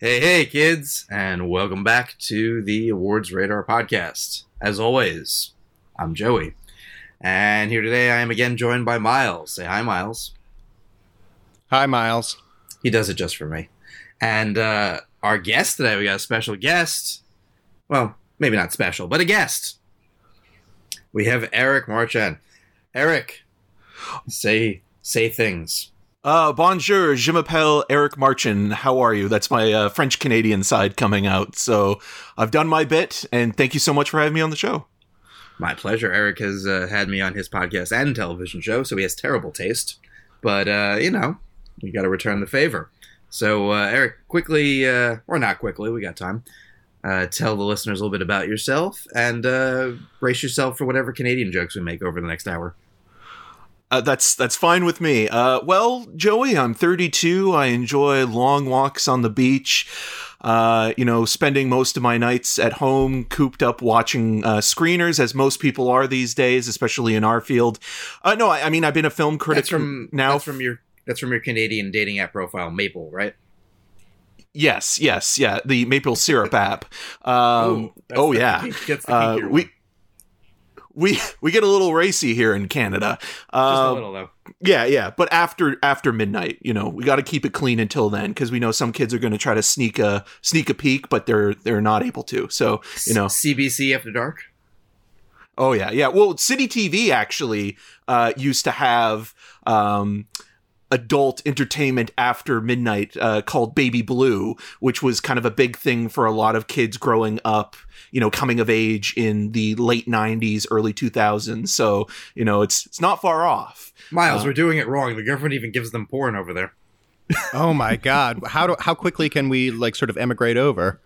Hey, hey, kids, and welcome back to the Awards Radar podcast. As always, I'm Joey, and here today I am again joined by Miles. Say hi, Miles. Hi, Miles. He does it just for me. And uh, our guest today, we got a special guest. Well, maybe not special, but a guest. We have Eric Marchand. Eric, say say things. Uh, bonjour, je m'appelle Eric Marchand. How are you? That's my uh, French Canadian side coming out. So I've done my bit, and thank you so much for having me on the show. My pleasure. Eric has uh, had me on his podcast and television show, so he has terrible taste. But, uh, you know, we got to return the favor. So, uh, Eric, quickly, uh, or not quickly, we got time. Uh, tell the listeners a little bit about yourself and uh, brace yourself for whatever Canadian jokes we make over the next hour. Uh, that's that's fine with me. Uh, well, Joey, I'm 32. I enjoy long walks on the beach. Uh, you know, spending most of my nights at home, cooped up watching uh, screeners, as most people are these days, especially in our field. Uh, no, I, I mean I've been a film critic That's from now. That's from your that's from your Canadian dating app profile, Maple, right? yes, yes, yeah, the maple syrup app. Um, that's oh the- yeah, uh, we. We, we get a little racy here in Canada. just a Um, little though. Yeah, yeah, but after after midnight, you know, we got to keep it clean until then because we know some kids are going to try to sneak a sneak a peek, but they're they're not able to. So you know, CBC After Dark. oh yeah, yeah. Well, City TV actually uh, used to have um, adult entertainment after midnight uh, called Baby Blue, which was kind of a big thing for a lot of kids growing up. You know, coming of age in the late '90s, early 2000s. So you know, it's it's not far off. Miles, Uh, we're doing it wrong. The government even gives them porn over there. Oh my God! How do how quickly can we like sort of emigrate over?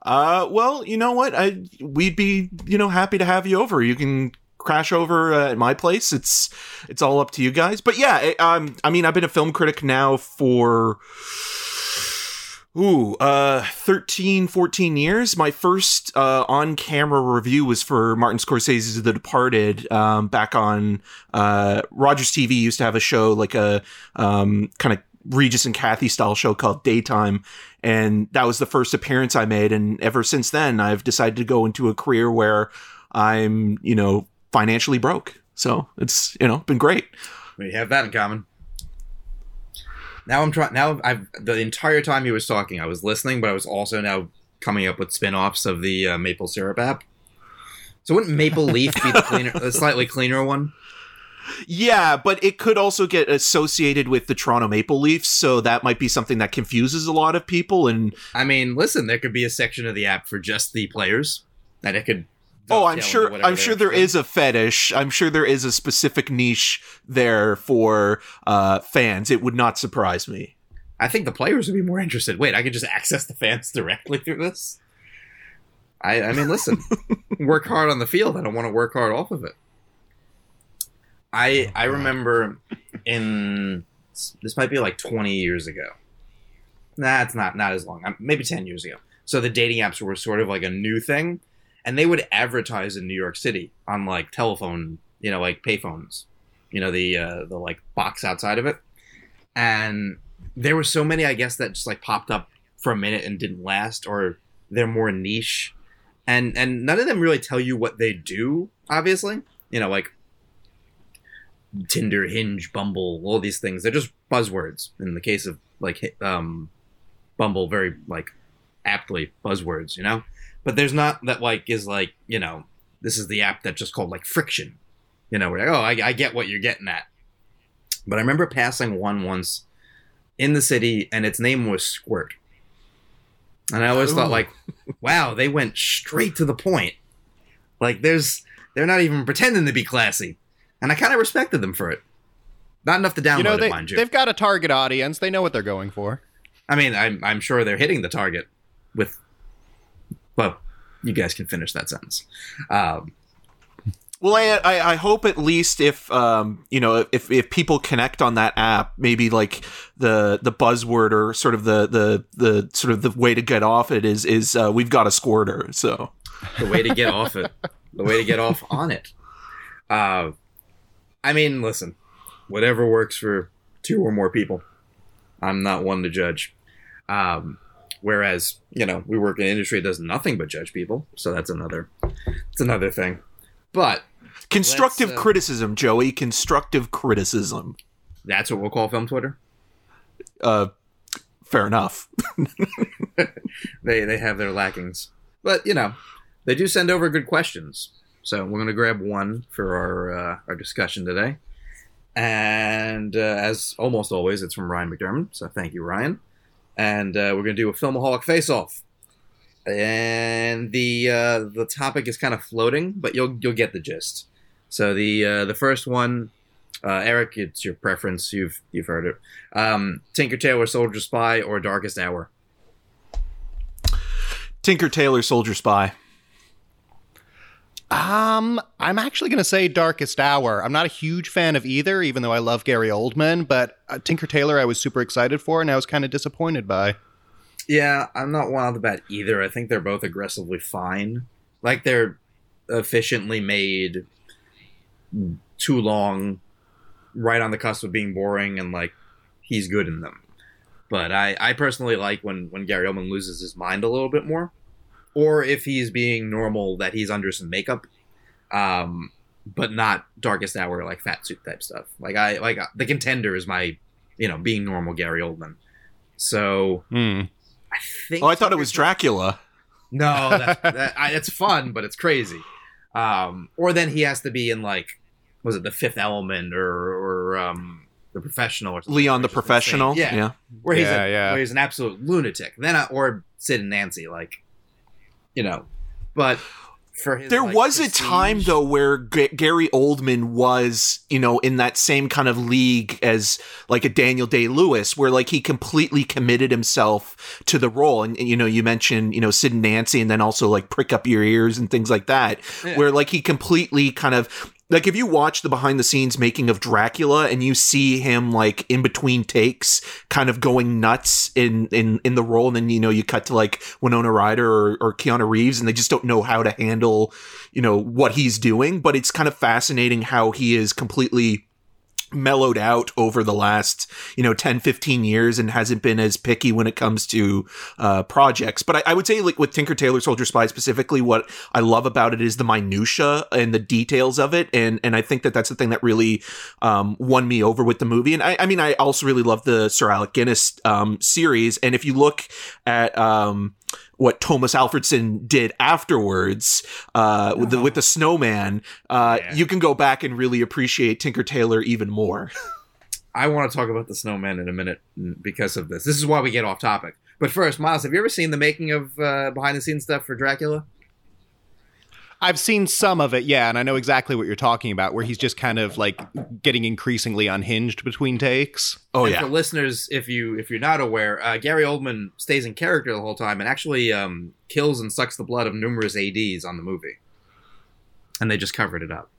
Uh, well, you know what? I we'd be you know happy to have you over. You can crash over uh, at my place. It's it's all up to you guys. But yeah, I, um, I mean, I've been a film critic now for ooh, uh, 13, 14 years. My first uh, on-camera review was for Martin Scorsese's The Departed. Um, back on uh, Rogers TV used to have a show like a um, kind of Regis and Kathy style show called Daytime. And that was the first appearance I made. And ever since then, I've decided to go into a career where I'm, you know, financially broke. So it's, you know, been great. We have that in common. Now I'm trying. Now I've the entire time he was talking, I was listening, but I was also now coming up with spin-offs of the uh, maple syrup app. So wouldn't Maple Leaf be the cleaner, the slightly cleaner one? Yeah, but it could also get associated with the Toronto Maple Leafs. So that might be something that confuses a lot of people. And I mean, listen, there could be a section of the app for just the players that it could. Oh, I'm sure, I'm sure there is a fetish. I'm sure there is a specific niche there for uh, fans. It would not surprise me. I think the players would be more interested. Wait, I could just access the fans directly through this. I, I mean, listen, work hard on the field. I don't want to work hard off of it. I I remember in this might be like 20 years ago. Nah, it's not not as long. Maybe 10 years ago. So the dating apps were sort of like a new thing, and they would advertise in New York City on like telephone, you know, like payphones, you know, the uh, the like box outside of it, and there were so many, I guess, that just like popped up for a minute and didn't last, or they're more niche, and and none of them really tell you what they do. Obviously, you know, like Tinder, Hinge, Bumble, all these things. They're just buzzwords. In the case of like um, Bumble, very like aptly buzzwords, you know. But there's not that like is like you know this is the app that just called like friction, you know. We're like, oh, I, I get what you're getting at. But I remember passing one once in the city, and its name was Squirt. And I always thought like, wow, they went straight to the point. Like there's they're not even pretending to be classy. And I kind of respected them for it. Not enough to download you know, it, they mind you. they've got a target audience. They know what they're going for. I mean, I'm, I'm sure they're hitting the target with. Well, you guys can finish that sentence. Um, Well, I, I I hope at least if um you know if if people connect on that app, maybe like the the buzzword or sort of the the the sort of the way to get off it is is uh, we've got a squirter. So the way to get off it, the way to get off on it. Uh, I mean, listen, whatever works for two or more people. I'm not one to judge. Um, Whereas, you know, we work in an industry that does nothing but judge people, so that's another it's another thing. But Constructive uh, criticism, Joey. Constructive criticism. that's what we'll call film Twitter. Uh, fair enough. They they have their lackings, but you know, they do send over good questions. So we're gonna grab one for our uh, our discussion today, and uh, as almost always, it's from Ryan McDermott. So thank you, Ryan. And uh, we're gonna do a filmaholic face-off, and the uh, the topic is kind of floating, but you'll you'll get the gist. So the uh, the first one, uh, Eric, it's your preference. You've you've heard it. Um, Tinker Tailor Soldier Spy or Darkest Hour. Tinker Tailor Soldier Spy. Um, I'm actually going to say Darkest Hour. I'm not a huge fan of either, even though I love Gary Oldman. But uh, Tinker Tailor, I was super excited for, and I was kind of disappointed by. Yeah, I'm not wild about either. I think they're both aggressively fine. Like they're efficiently made, too long, right on the cusp of being boring, and like he's good in them. But I, I personally like when when Gary Oldman loses his mind a little bit more, or if he's being normal, that he's under some makeup, um, but not Darkest Hour like fat suit type stuff. Like I like uh, the Contender is my, you know, being normal Gary Oldman. So Hmm. I think. Oh, I thought it was Dracula. no, that's, that, I, it's fun, but it's crazy. Um, or then he has to be in like, was it the Fifth Element or or um, the Professional or something? Leon the which is insane. Professional. Yeah, yeah. where he's Yeah, a, yeah. where he's an absolute lunatic. Then I, or Sid and Nancy, like, you know, but for his There like, was a time though where G- Gary Oldman was, you know, in that same kind of league as like a Daniel Day Lewis, where like he completely committed himself to the role. And, and, you know, you mentioned, you know, Sid and Nancy, and then also like prick up your ears and things like that, Yeah. where like he completely kind of like if you watch the behind the scenes making of Dracula and you see him like in between takes kind of going nuts in in in the role and then you know you cut to like Winona Ryder or, or Keanu Reeves and they just don't know how to handle you know what he's doing. But it's kind of fascinating how he is completely mellowed out over the last you know 10 15 years and hasn't been as picky when it comes to uh projects. But I, I would say like with tinker tailor soldier spy specifically what i love about it is the minutia and the details of it. And and i think that that's the thing that really um won me over with the movie. And i, I mean i also really love the sir alec guinness um series. And if you look at um what Tomas Alfredson did afterwards uh, with the with the snowman, uh, Yeah. you can go back and really appreciate Tinker Tailor even more. I want to talk about the Snowman in a minute because of this. This is why we get off topic. But first, Miles, have you ever seen the making of uh, behind the scenes stuff for Dracula? I've seen some of it, yeah, and I know exactly what you're talking about, where he's just kind of like getting increasingly unhinged between takes. Oh and yeah, for listeners, if you if you're not aware, uh, Gary Oldman stays in character the whole time and actually um, kills and sucks the blood of numerous ads on the movie, and they just covered it up.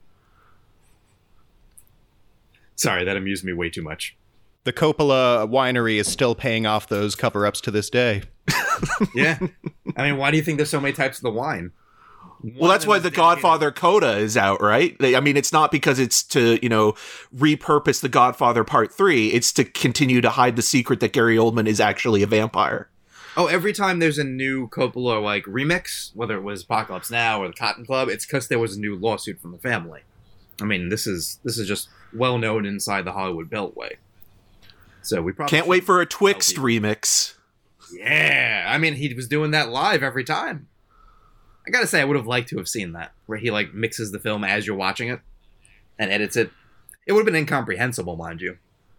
Sorry, that amused me way too much. The Coppola winery is still paying off those cover ups to this day. Yeah, I mean, why do you think there's so many types of the wine? Well that's why the Godfather Coda is out, right? They, I mean, it's not because it's to you know repurpose the Godfather Part Three. It's to continue to hide the secret that Gary Oldman is actually a vampire. Oh, every time there's a new Coppola like remix, whether it was Apocalypse Now or the Cotton Club, it's because there was a new lawsuit from the family. I mean, this is this is just well known inside the Hollywood Beltway. So we probably Can't wait for a Twixt remix. Yeah, I mean, he was doing that live every time. I gotta say, I would have liked to have seen that, where he like mixes the film as you're watching it and edits it. It would have been incomprehensible, mind you,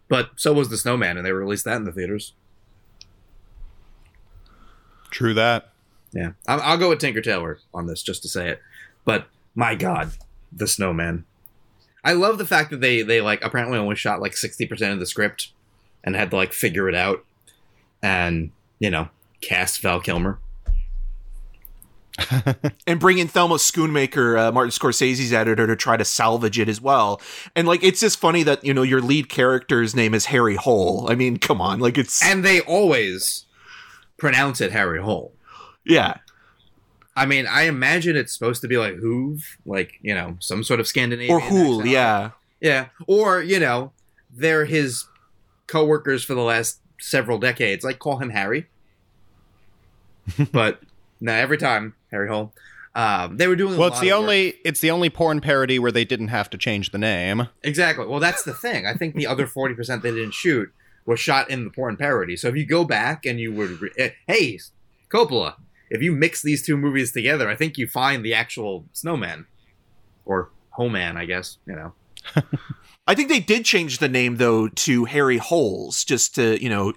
but so was the Snowman, and they released that in the theaters. True that. Yeah, I'll, I'll go with Tinker Tailor on this just to say it. But my God, the Snowman. I love the fact that they they like apparently only shot like sixty percent of the script and had to like figure it out, and you know cast Val Kilmer. and bring in Thelma Schoonmaker, uh, Martin Scorsese's editor, to try to salvage it as well. And like, it's just funny that you know your lead character's name is Harry Hole. I mean, come on, like it's And they always pronounce it Harry Hole. yeah, I mean, I imagine it's supposed to be like Hoove, like you know, some sort of Scandinavian or Hool, yeah. yeah, or you know, they're his coworkers for the last several decades. Like, call him Harry. but no, every time Harry Hole. Um, they were doing. a Well, it's the of work. only it's the only porn parody where they didn't have to change the name. Exactly. Well, that's the thing. I think the other forty percent they didn't shoot was shot in the porn parody. So if you go back and you would, re- eh, hey, Coppola, if you mix these two movies together, I think you find the actual Snowman or Homan, I guess. You know. I think they did change the name though to Harry Holes just to, you know,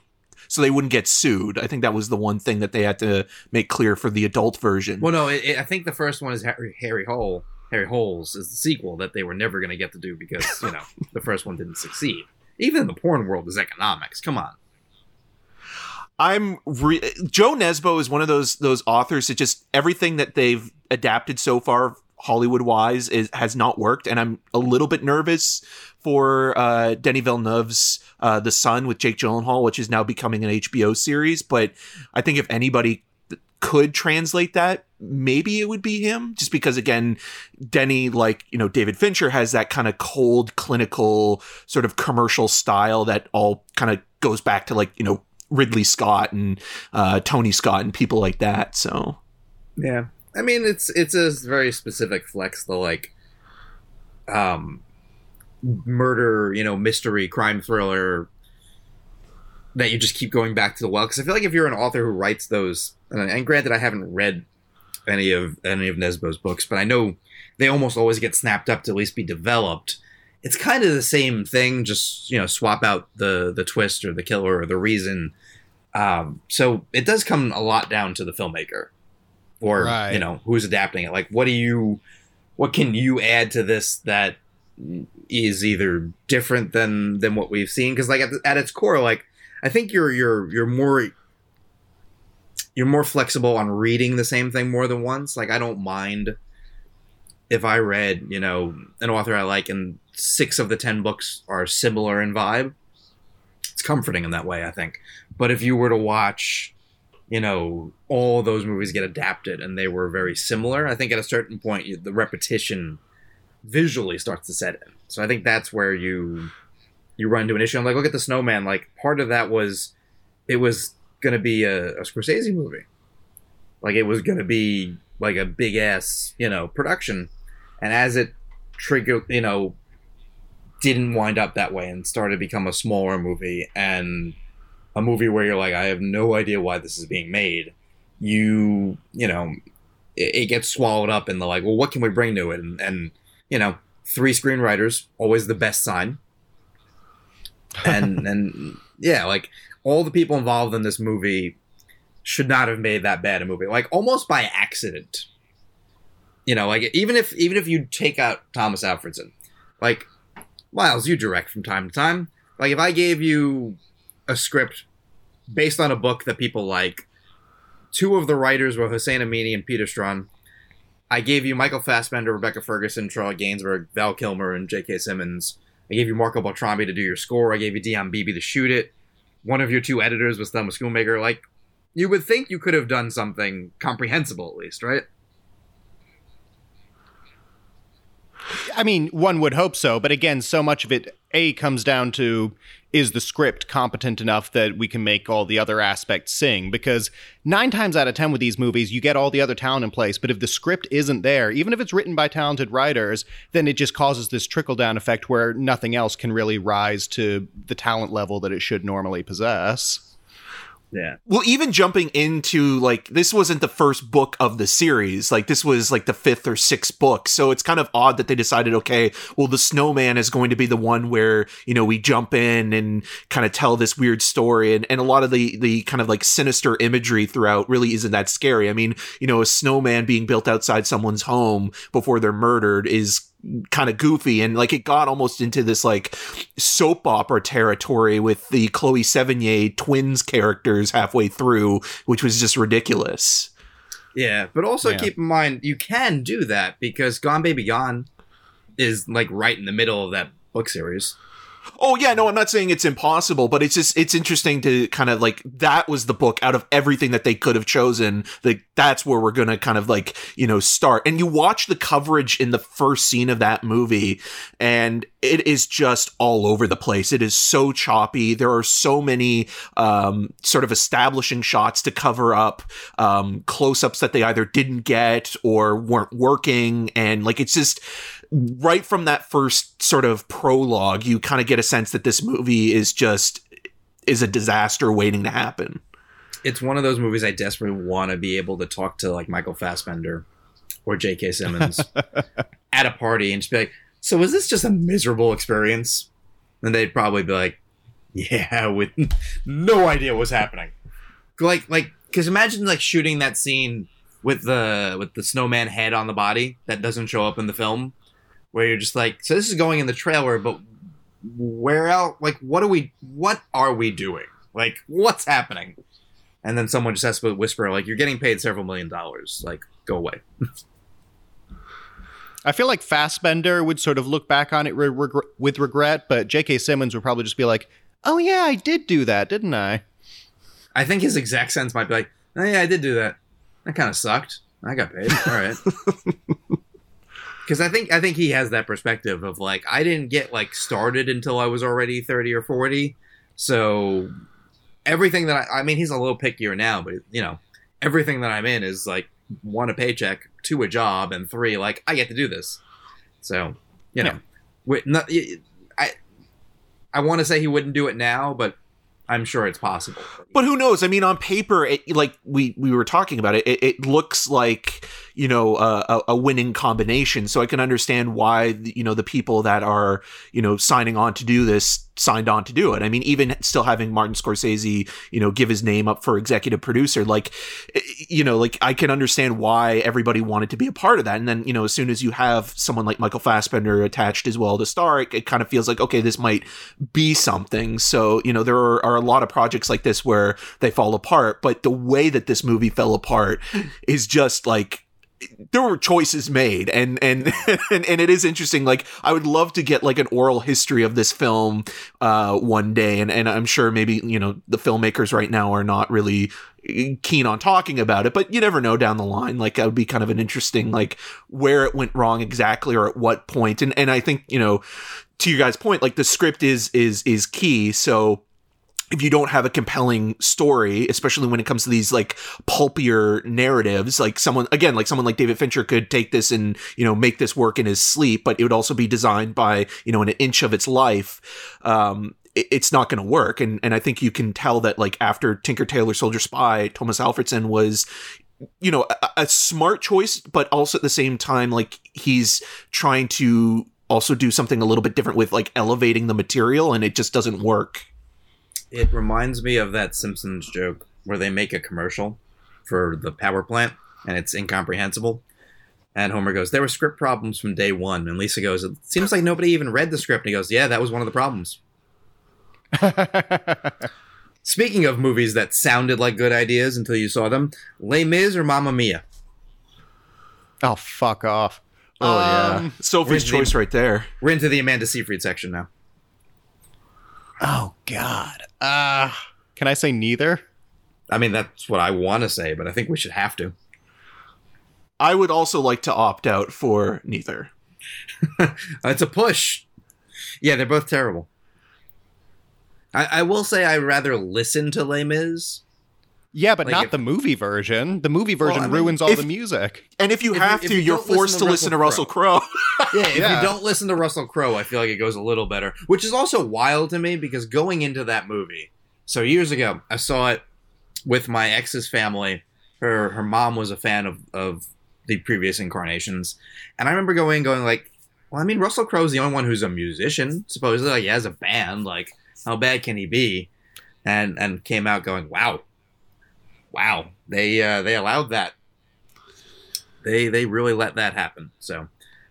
so they wouldn't get sued. I think that was the one thing that they had to make clear for the adult version. Well, no, it, it, I think the first one is Harry, Harry Hole. Harry Holes is the sequel that they were never going to get to do because you know the first one didn't succeed. Even in the porn world, is economics. Come on. I'm re- Jo Nesbø is one of those those authors that just everything that they've adapted so far Hollywood wise is has not worked, and I'm a little bit nervous for uh, Denis Villeneuve's uh, The Son with Jake Gyllenhaal, which is now becoming an HBO series. But I think if anybody could translate that, maybe it would be him, just because again, Denis, like you know, David Fincher has that kind of cold, clinical sort of commercial style that all kind of goes back to like you know Ridley Scott and uh, Tony Scott and people like that. So Yeah, I mean it's it's a very specific flex. The like, um, murder, you know, mystery, crime thriller that you just keep going back to the well. Because I feel like if you're an author who writes those, and, and granted, I haven't read any of any of Nesbø's books, but I know they almost always get snapped up to at least be developed. It's kind of the same thing, just you know, swap out the the twist or the killer or the reason. Um, so it does come a lot down to the filmmaker, or Right. you know, who's adapting it. Like, what do you, what can you add to this that is either different than than what we've seen? Because like at, the, at its core, like I think you're you're you're more you're more flexible on reading the same thing more than once. Like I don't mind if I read, you know, an author I like and six of the ten books are similar in vibe. It's comforting in that way, I think. But if you were to watch, you know, all those movies get adapted and they were very similar, I think at a certain point the repetition visually starts to set in. So I think that's where you you run into an issue. I'm like, look at the Snowman. Like part of that was it was going to be a, a Scorsese movie. Like it was going to be like a big ass, you know, production. And as it triggered, you know, didn't wind up that way and started to become a smaller movie and a movie where you're like, I have no idea why this is being made. You, you know, it, it gets swallowed up in the like, well, what can we bring to it? And, and you know, three screenwriters, always the best sign. And, and yeah, like all the people involved in this movie should not have made that bad a movie. Like almost by accident. You know, like even if even if you take out Tomas Alfredson, like Miles, you direct from time to time. Like if I gave you a script based on a book that people like, two of the writers were Hossein Amini and Peter Straughan. I gave you Michael Fassbender, Rebecca Ferguson, Charlotte Gainsbourg, Val Kilmer, and J.K. Simmons. I gave you Marco Beltrami to do your score. I gave you Dion Beebe to shoot it. One of your two editors was Thelma Schoonmaker. Like, you would think you could have done something comprehensible at least, right? I mean, one would hope so, but again, so much of it a comes down to is the script competent enough that we can make all the other aspects sing because 9 times out of 10 with these movies you get all the other talent in place, but if the script isn't there, even if it's written by talented writers, then it just causes this trickle down effect where nothing else can really rise to the talent level that it should normally possess. Yeah. Well, even jumping into like this wasn't the first book of the series. Like this was like the fifth or sixth book. So it's kind of odd that they decided, okay, well, the snowman is going to be the one where, you know, we jump in and kind of tell this weird story. And, and a lot of the, the kind of like sinister imagery throughout really isn't that scary. I mean, you know, a snowman being built outside someone's home before they're murdered is kind of goofy and like it got almost into this like soap opera territory with the Chloe Sevigny twins characters halfway through, which was just ridiculous. Yeah, but also Yeah. keep in mind you can do that because Gone Baby Gone is like right in the middle of that book series. Oh yeah, no, I'm not saying it's impossible, but it's just it's interesting to kind of like that was the book out of everything that they could have chosen. Like that's where we're gonna kind of like you know start. And you watch the coverage in the first scene of that movie, and it is just all over the place. It is so choppy. There are so many um, sort of establishing shots to cover up um, close ups that they either didn't get or weren't working, and like it's just right from that first sort of prologue, you kind of get a sense that this movie is just is a disaster waiting to happen. It's one of those movies I desperately want to be able to talk to like Michael Fassbender or J.K. Simmons at a party and just be like, "So was this just a miserable experience?" And they'd probably be like, "Yeah," with no idea what's happening. Like, like, because imagine like shooting that scene with the with the snowman head on the body that doesn't show up in the film where you're just like, so this is going in the trailer, but where else? Like, what are we? What are we doing? Like, what's happening? And then someone just has to whisper, like, you're getting paid several million dollars. Like, go away. I feel like Fassbender would sort of look back on it re- with regret, but J.K. Simmons would probably just be like, "Oh yeah, I did do that, didn't I?" I think his exact sense might be like, "Oh yeah, I did do that. That kind of sucked. I got paid. All right." because I think I think he has that perspective of like I didn't get like started until I was already thirty or forty, so everything that I, I mean he's a little pickier now, but you know everything that I'm in is like one a paycheck, two a job, and three like I get to do this. So you know, yeah. not, I I want to say he wouldn't do it now, but I'm sure it's possible. But who knows? I mean, on paper, it, like we we were talking about it, it, it looks like you know a, a, winning combination. So I can understand why you know the people that are you know signing on to do this signed on to do it. I mean, even still having Martin Scorsese, you know, give his name up for executive producer, like, eh, you know, like I can understand why everybody wanted to be a part of that. And then, you know, as soon as you have someone like Michael Fassbender attached as well to star, it, it kind of feels like, okay, this might be something. So, you know, there are, are a lot of projects like this where they fall apart, but the way that this movie fell apart is just like, there were choices made and, and and and it is interesting like i would love to get like an oral history of this film uh one day and and i'm sure maybe you know the filmmakers right now are not really keen on talking about it but you never know down the line like that would be kind of an interesting like where it went wrong exactly or at what point and and i think you know to you guys point like the script is is is key so if you don't have a compelling story, especially when it comes to these like pulpier narratives, like someone again, like someone like David Fincher could take this and you know make this work in his sleep, but it would also be designed by you know an inch of its life. Um, it's not going to work, and and I think you can tell that like after Tinker Tailor Soldier Spy, Tomas Alfredson was you know a, a smart choice, but also at the same time like he's trying to also do something a little bit different with like elevating the material, and it just doesn't work it reminds me of that Simpsons joke where they make a commercial for the power plant and it's incomprehensible. And Homer goes, There were script problems from day one. And Lisa goes, It seems like nobody even read the script. And he goes, Yeah, that was one of the problems. Speaking of movies that sounded like good ideas until you saw them, Les Mis or Mamma Mia? Oh, fuck off. Oh, um, yeah. Sophie's choice the, right there. We're into the Amanda Seyfried section now. Oh God. Uh can I say neither? I mean that's what I want to say, but I think we should have to. I would also like to opt out for neither. it's a push. Yeah, they're both terrible. I, I will say I'd rather listen to Les Mis yeah, but like not if, the movie version. The movie version well, I mean, ruins all if, the music. And if you if have you, to, you are forced to, to listen to Russell Crowe. yeah, if yeah. you don't listen to Russell Crowe, I feel like it goes a little better. Which is also wild to me because going into that movie, so years ago, I saw it with my ex's family. Her her mom was a fan of of the previous incarnations, and I remember going going like, well, I mean, Russell Crowe's the only one who's a musician. Supposedly, like he has a band. Like, how bad can he be? And and came out going, wow, wow, they uh, they allowed that. They they really let that happen. So.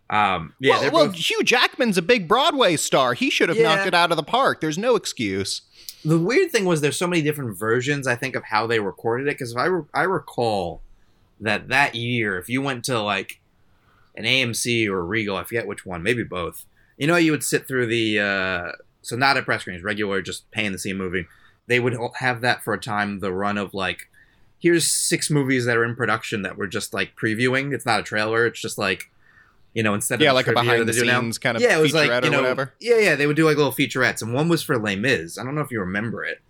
Um, yeah, well, well Hugh Jackman's a big Broadway star. He should have yeah. knocked it out of the park. There's no excuse. The weird thing was there's so many different versions. I think of how they recorded it because if I re- I recall that that year, if you went to like an AMC or Regal, I forget which one, maybe both. You know, you would sit through the uh, so not at press screenings, regular, just paying to see a movie. They would have that for a time, the run of like, here's six movies that are in production that we're just like previewing. It's not a trailer. It's just like, you know, instead Yeah, of like a behind the do now- scenes kind of yeah, it was like you know, whatever. yeah, yeah. They would do like little featurettes, and one was for Les Mis. I don't know if you remember it,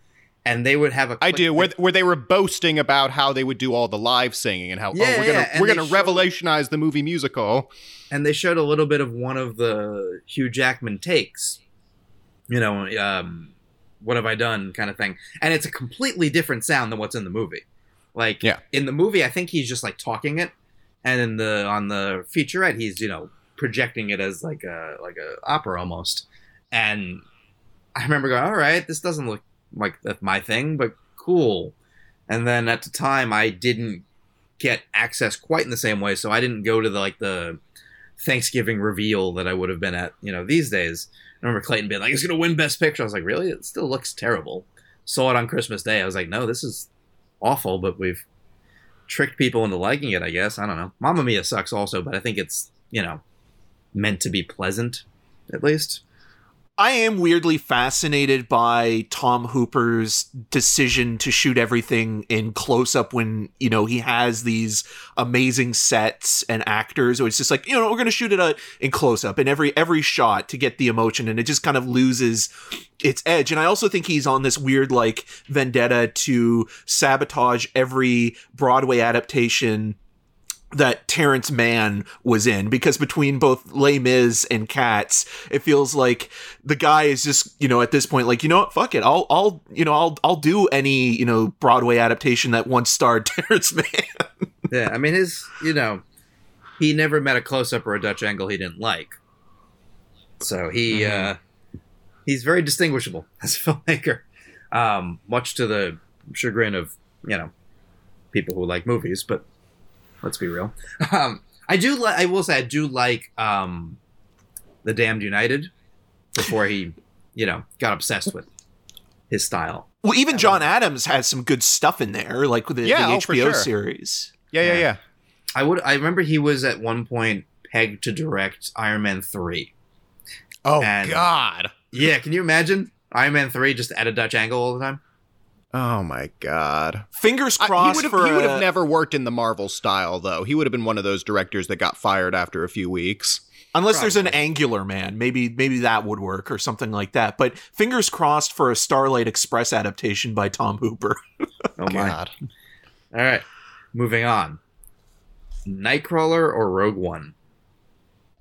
and they would have a. I do, where, where they were boasting about how they would do all the live singing and how Yeah, oh we're gonna we're gonna showed- revolutionize the movie musical. and they showed a little bit of one of the Hugh Jackman takes. You know, um, what have I done, kind of thing, and it's a completely different sound than what's in the movie. Like, Yeah. in the movie, I think he's just like talking it, and in the on the featurette, he's you know projecting it as like a like a opera almost. And I remember going, all right, this doesn't look like my thing, but cool. And then at the time, I didn't get access quite in the same way, so I didn't go to the like the Thanksgiving reveal that I would have been at, you know, these days. I remember Clayton being like, "It's gonna win Best Picture." I was like, "Really? It still looks terrible." Saw it on Christmas Day. I was like, "No, this is awful," but we've tricked people into liking it. I guess I don't know. Mamma Mia sucks also, but I think it's you know meant to be pleasant, at least. I am weirdly fascinated by Tom Hooper's decision to shoot everything in close up when, you know, he has these amazing sets and actors. Or it's just like, you know, we're going to shoot it uh, in close up in every every shot to get the emotion and it just kind of loses its edge. And I also think he's on this weird like vendetta to sabotage every Broadway adaptation that Terrence Mann was in because between both Les Mis and Cats, it feels like the guy is just you know at this point like you know what fuck it I'll I'll you know I'll I'll do any you know Broadway adaptation that once starred Terrence Mann. Yeah, I mean his, you know, he never met a close up or a Dutch angle he didn't like. So he uh he's very distinguishable as a filmmaker. Um much to the chagrin of, you know, people who like movies, but let's be real. Um I do like I will say I do like um The Damned United before he, you know, got obsessed with his style. Well, even John Adams has some good stuff in there, like the, Yeah, the oh, HBO sure. series. Yeah, yeah, Yeah. yeah. I would I remember he was at one point pegged to direct Iron Man 3. Oh And- God. Yeah, can you imagine Iron Man three just at a Dutch angle all the time? Oh my God. Fingers I- he crossed would have for he would have never worked in the Marvel style though. He would have been one of those directors that got fired after a few weeks. unless there's an angular man, maybe maybe that would work or something like that. But fingers crossed for a Starlight Express adaptation by Tom Hooper. Oh my! God. All right, moving on. Nightcrawler or Rogue One?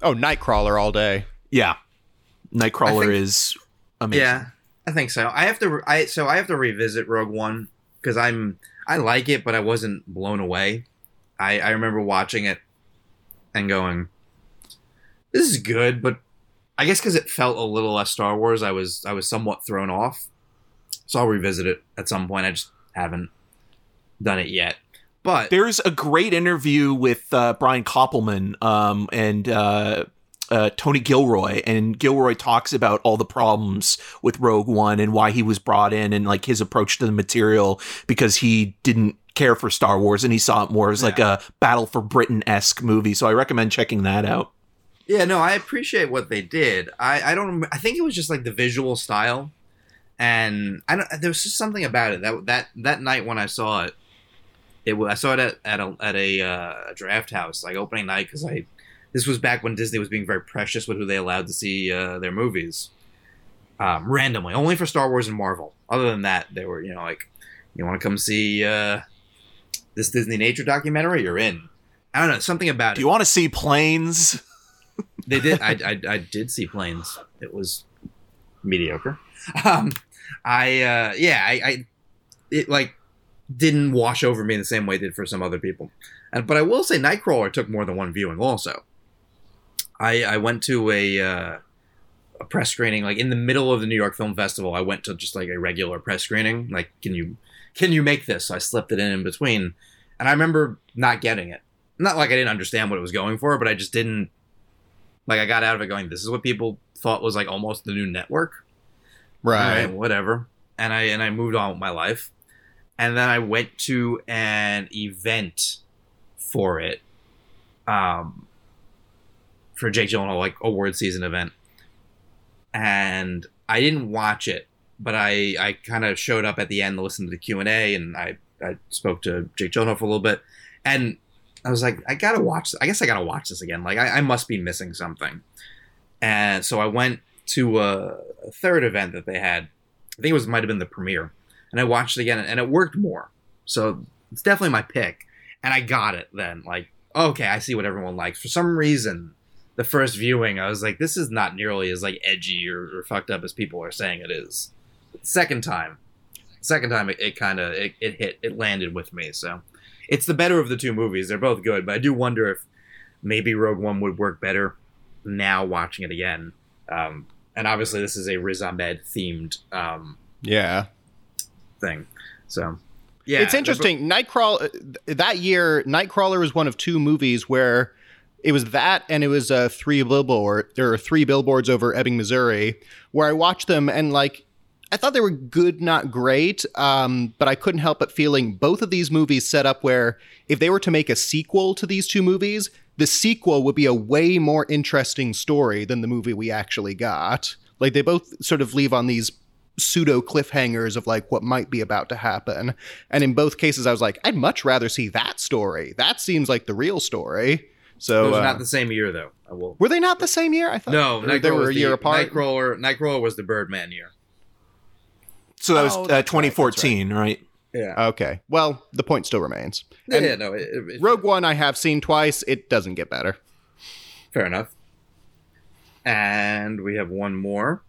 Oh, Nightcrawler all day. yeah, Nightcrawler think- is amazing. Yeah, I think so. I have to. I so I have to revisit Rogue One because I'm I like it, but I wasn't blown away. I I remember watching it and going, "This is good," but I guess because it felt a little less Star Wars, I was I was somewhat thrown off. So I'll revisit it at some point. I just haven't done it yet. But There's a great interview with uh, Brian Koppelman um, and uh, uh, Tony Gilroy, and Gilroy talks about all the problems with Rogue One and why he was brought in and like his approach to the material because he didn't care for Star Wars and he saw it more as like a Battle for Britain esque movie. So I recommend checking that out. Yeah, no, I appreciate what they did. I, I don't. I think it was just like the visual style, and I don't. There was just something about it that that that night when I saw it. It I saw it at at a, at a uh, draft house like opening night because I. This was back when Disney was being very precious with who they allowed to see uh, their movies. Um, randomly, only for Star Wars and Marvel. Other than that, they were you know like, you want to come see uh, this Disney nature documentary? You're in. I don't know something about Do it. you want to see planes? They did. I, I, I did see planes. It was mediocre. Um, I uh, yeah, I, I it like didn't wash over me the same way it did for some other people. And but I will say, Nightcrawler took more than one viewing. Also, I I went to a uh, a press screening like in the middle of the New York Film Festival. I went to just like a regular press screening. Like, can you can you make this? So I slipped it in in between, and I remember not getting it. Not like I didn't understand what it was going for, but I just didn't like I got out of it going, this is what people thought was like almost the new network. All right, whatever. And I and I moved on with my life. And then I went to an event for it. Um for Jake Gyllenhaal, like award season event. And I didn't watch it, but I I kind of showed up at the end to listen to the Q and A, and I I spoke to Jake Gyllenhaal for a little bit, and I was like, I gotta watch. I guess I gotta watch this again. Like I, I must be missing something, and so I went to a, a third event that they had. I think it was might have been the premiere, and I watched it again, and it worked more. So it's definitely my pick, and I got it then. Like okay, I see what everyone likes. For some reason, the first viewing, I was like, this is not nearly as like edgy or, or fucked up as people are saying it is. Second time, second time, it, it kind of it, it hit, it landed with me. So it's the better of the two movies. They're both good, but I do wonder if maybe Rogue One would work better now watching it again. Um, and obviously, this is a Riz Ahmed themed um, yeah thing. So yeah, it's interesting. Nightcrawler that year, Nightcrawler was one of two movies where it was that and it was uh, three billboard there are three billboards over Ebbing, Missouri, where I watched them and like I thought they were good, not great, um, but I couldn't help but feeling both of these movies set up where if they were to make a sequel to these two movies, the sequel would be a way more interesting story than the movie we actually got. Like they both sort of leave on these pseudo cliffhangers of like what might be about to happen. And in both cases, I was like, I'd much rather see that story. That seems like the real story. So it was uh, not the same year though. I will. were they not the same year? I thought No, or they were was a the- year apart. Nightcrawler, Nightcrawler was the Birdman year. So that was Oh, uh, that's right, that's 2014, right? Yeah. Okay, well, the point still remains. yeah, And yeah, no, it, it, Rogue One, I have seen twice. It doesn't get better. fair enough. And we have one more: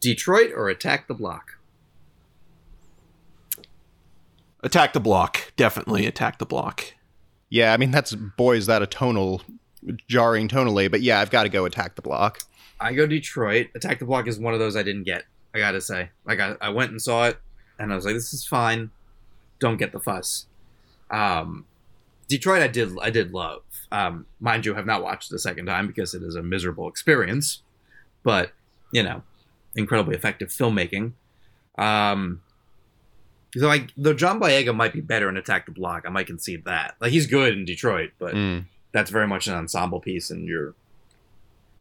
Detroit or Attack the Block. Attack the block. Definitely attack the block. Yeah, I mean that's boy is that a tonal jarring tonally, but yeah, I've got to go attack the block. I go Detroit. Attack the Block is one of those I didn't get. I gotta say, like I, I went and saw it, and I was like, this is fine. Don't get the fuss. Um, Detroit, I did, I did love. Um, mind you, have not watched the second time because it is a miserable experience, but you know, incredibly effective filmmaking. Um, like, though John Boyega might be better in Attack the Block, I might concede that. Like he's good in Detroit, but Mm. that's very much an ensemble piece, and you're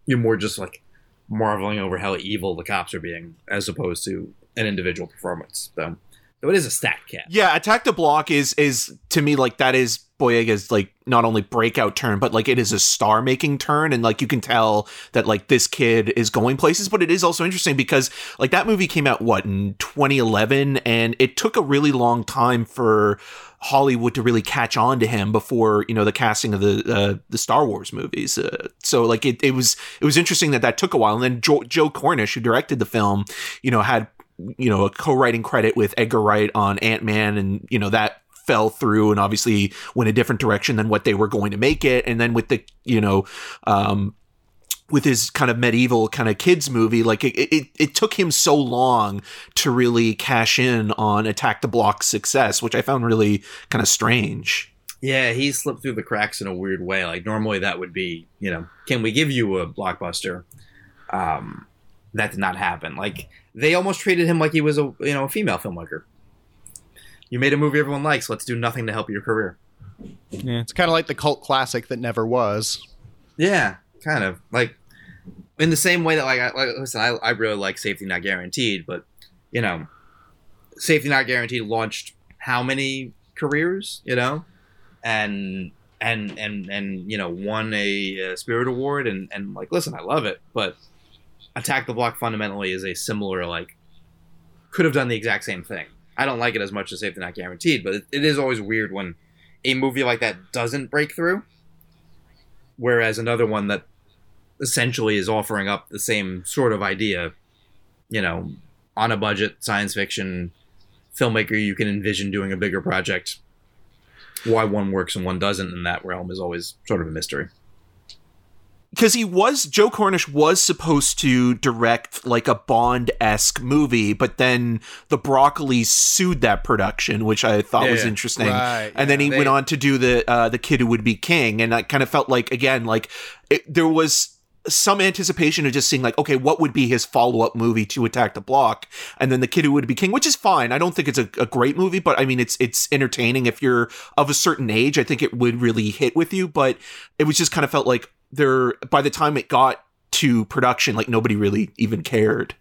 you're more just like marveling over how evil the cops are being, as opposed to an individual performance. So, so it is a stat cap. Yeah, attack the block is is to me like that is Boyega's like not only breakout turn, but like it is a star making turn, and like you can tell that like this kid is going places. But it is also interesting because like that movie came out what in 2011, and it took a really long time for Hollywood to really catch on to him before you know the casting of the uh, the Star Wars movies. Uh, so like it, it was it was interesting that that took a while, and then Joe, Joe Cornish, who directed the film, you know had you know a co-writing credit with Edgar Wright on Ant Man, and you know that fell through and obviously went a different direction than what they were going to make it, and then with the you know. Um, with his kind of medieval kind of kids movie, like it, it, it took him so long to really cash in on Attack the Block's success, which I found really kind of strange. Yeah, he slipped through the cracks in a weird way. Like normally that would be, you know, can we give you a blockbuster? Um, that did not happen. Like they almost treated him like he was a you know a female filmmaker. You made a movie everyone likes. Let's do nothing to help your career. Yeah, it's kind of like the cult classic that never was. Yeah, kind of like in the same way that like, I, like listen, I, I really like Safety Not Guaranteed, but you know, Safety Not Guaranteed launched how many careers, you know, and and and and you know won a, uh Spirit Award, and and like listen, I love it, but Attack the Block fundamentally is a similar like could have done the exact same thing. I don't like it as much as Safety Not Guaranteed, but it is always weird when a movie like that doesn't break through whereas another one that essentially is offering up the same sort of idea, you know, on a budget, science fiction filmmaker, you can envision doing a bigger project. Why one works and one doesn't in that realm is always sort of a mystery. Because he was Joe Cornish was supposed to direct like a Bond esque movie, but then the Broccoli sued that production, which I thought Yeah, was interesting. Right, and then he They- went on to do the uh, the Kid Who Would Be King, and I kind of felt like again like it, there was some anticipation of just seeing like okay what would be his follow-up movie to attack the block? And then the kid who would be king which is fine. I don't think it's a, a great movie but i mean it's it's entertaining. If you're of a certain age i think it would really hit with you but it was just kind of felt like there by the time it got to production like nobody really even cared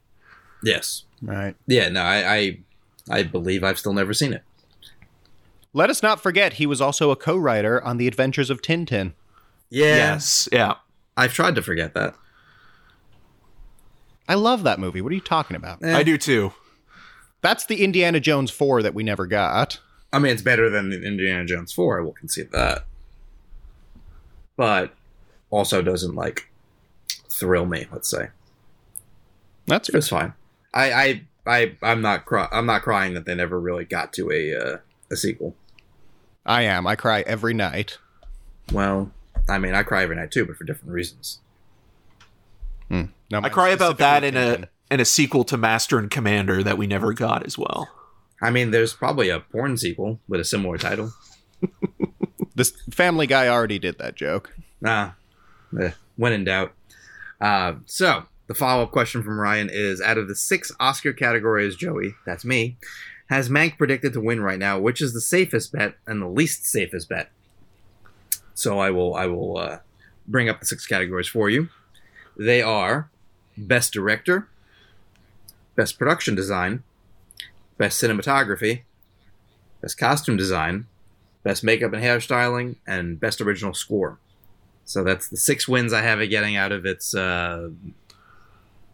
Yes. Right. Yeah. No, I, I, I believe I've still never seen it. Let us not forget he was also a co-writer on The Adventures of Tintin. Yeah. Yes. Yeah. I've tried to forget that. I love that movie. What are you talking about? Eh, I do too. That's the Indiana Jones 4 that we never got. I mean, it's better than the Indiana Jones 4. I will concede that. But also doesn't like thrill me. Let's say That's it was fine. I, I, I, I'm not. Cry- I'm not crying that they never really got to a uh, a sequel. I am. I cry every night. Well, I mean, I cry every night too, but for different reasons. No, I cry about that in a in a sequel to Master and Commander that we never got as well. I mean, there's probably a porn sequel with a similar title. This Family Guy already did that joke. Nah, when in doubt. Uh, so the follow up question from Ryan is: Out of the six Oscar categories, Joey, that's me, has Mank predicted to win right now? Which is the safest bet and the least safest bet? So I will I will uh, bring up the six categories for you. They are best director, best production design, best cinematography, best costume design, best makeup and hairstyling, and best original score. So that's the six wins I have it getting out of its uh,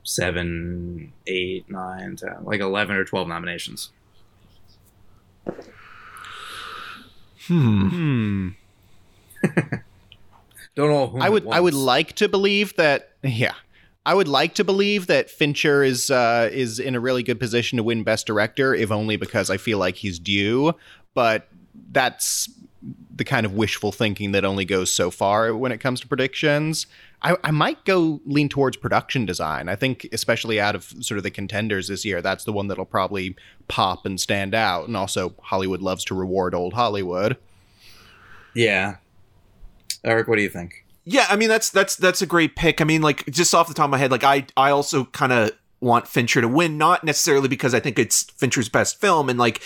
seven, eight, nine, ten, like eleven or twelve nominations. Hmm. Hmm. Don't know. I would I would like to believe that yeah. I would like to believe that Fincher is uh, is in a really good position to win Best Director, if only because I feel like he's due. But that's the kind of wishful thinking that only goes so far when it comes to predictions. I, I might go lean towards production design. I think, especially out of sort of the contenders this year, that's the one that'll probably pop and stand out. And also, Hollywood loves to reward old Hollywood. Yeah. Eric, what do you think? Yeah, I mean that's that's that's a great pick. I mean, like just off the top of my head, like I I also kind of want Fincher to win, not necessarily because I think it's Fincher's best film, and like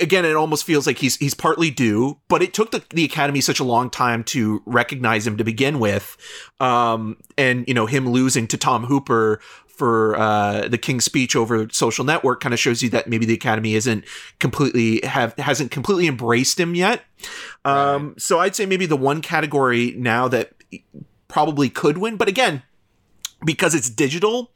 again, it almost feels like he's he's partly due, but it took the, the Academy such a long time to recognize him to begin with, um, and you know him losing to Tom Hooper for uh, the King's Speech over Social Network kind of shows you that maybe the Academy isn't completely have hasn't completely embraced him yet. Um, So I'd say maybe the one category now that probably could win, but again. Because it's digital,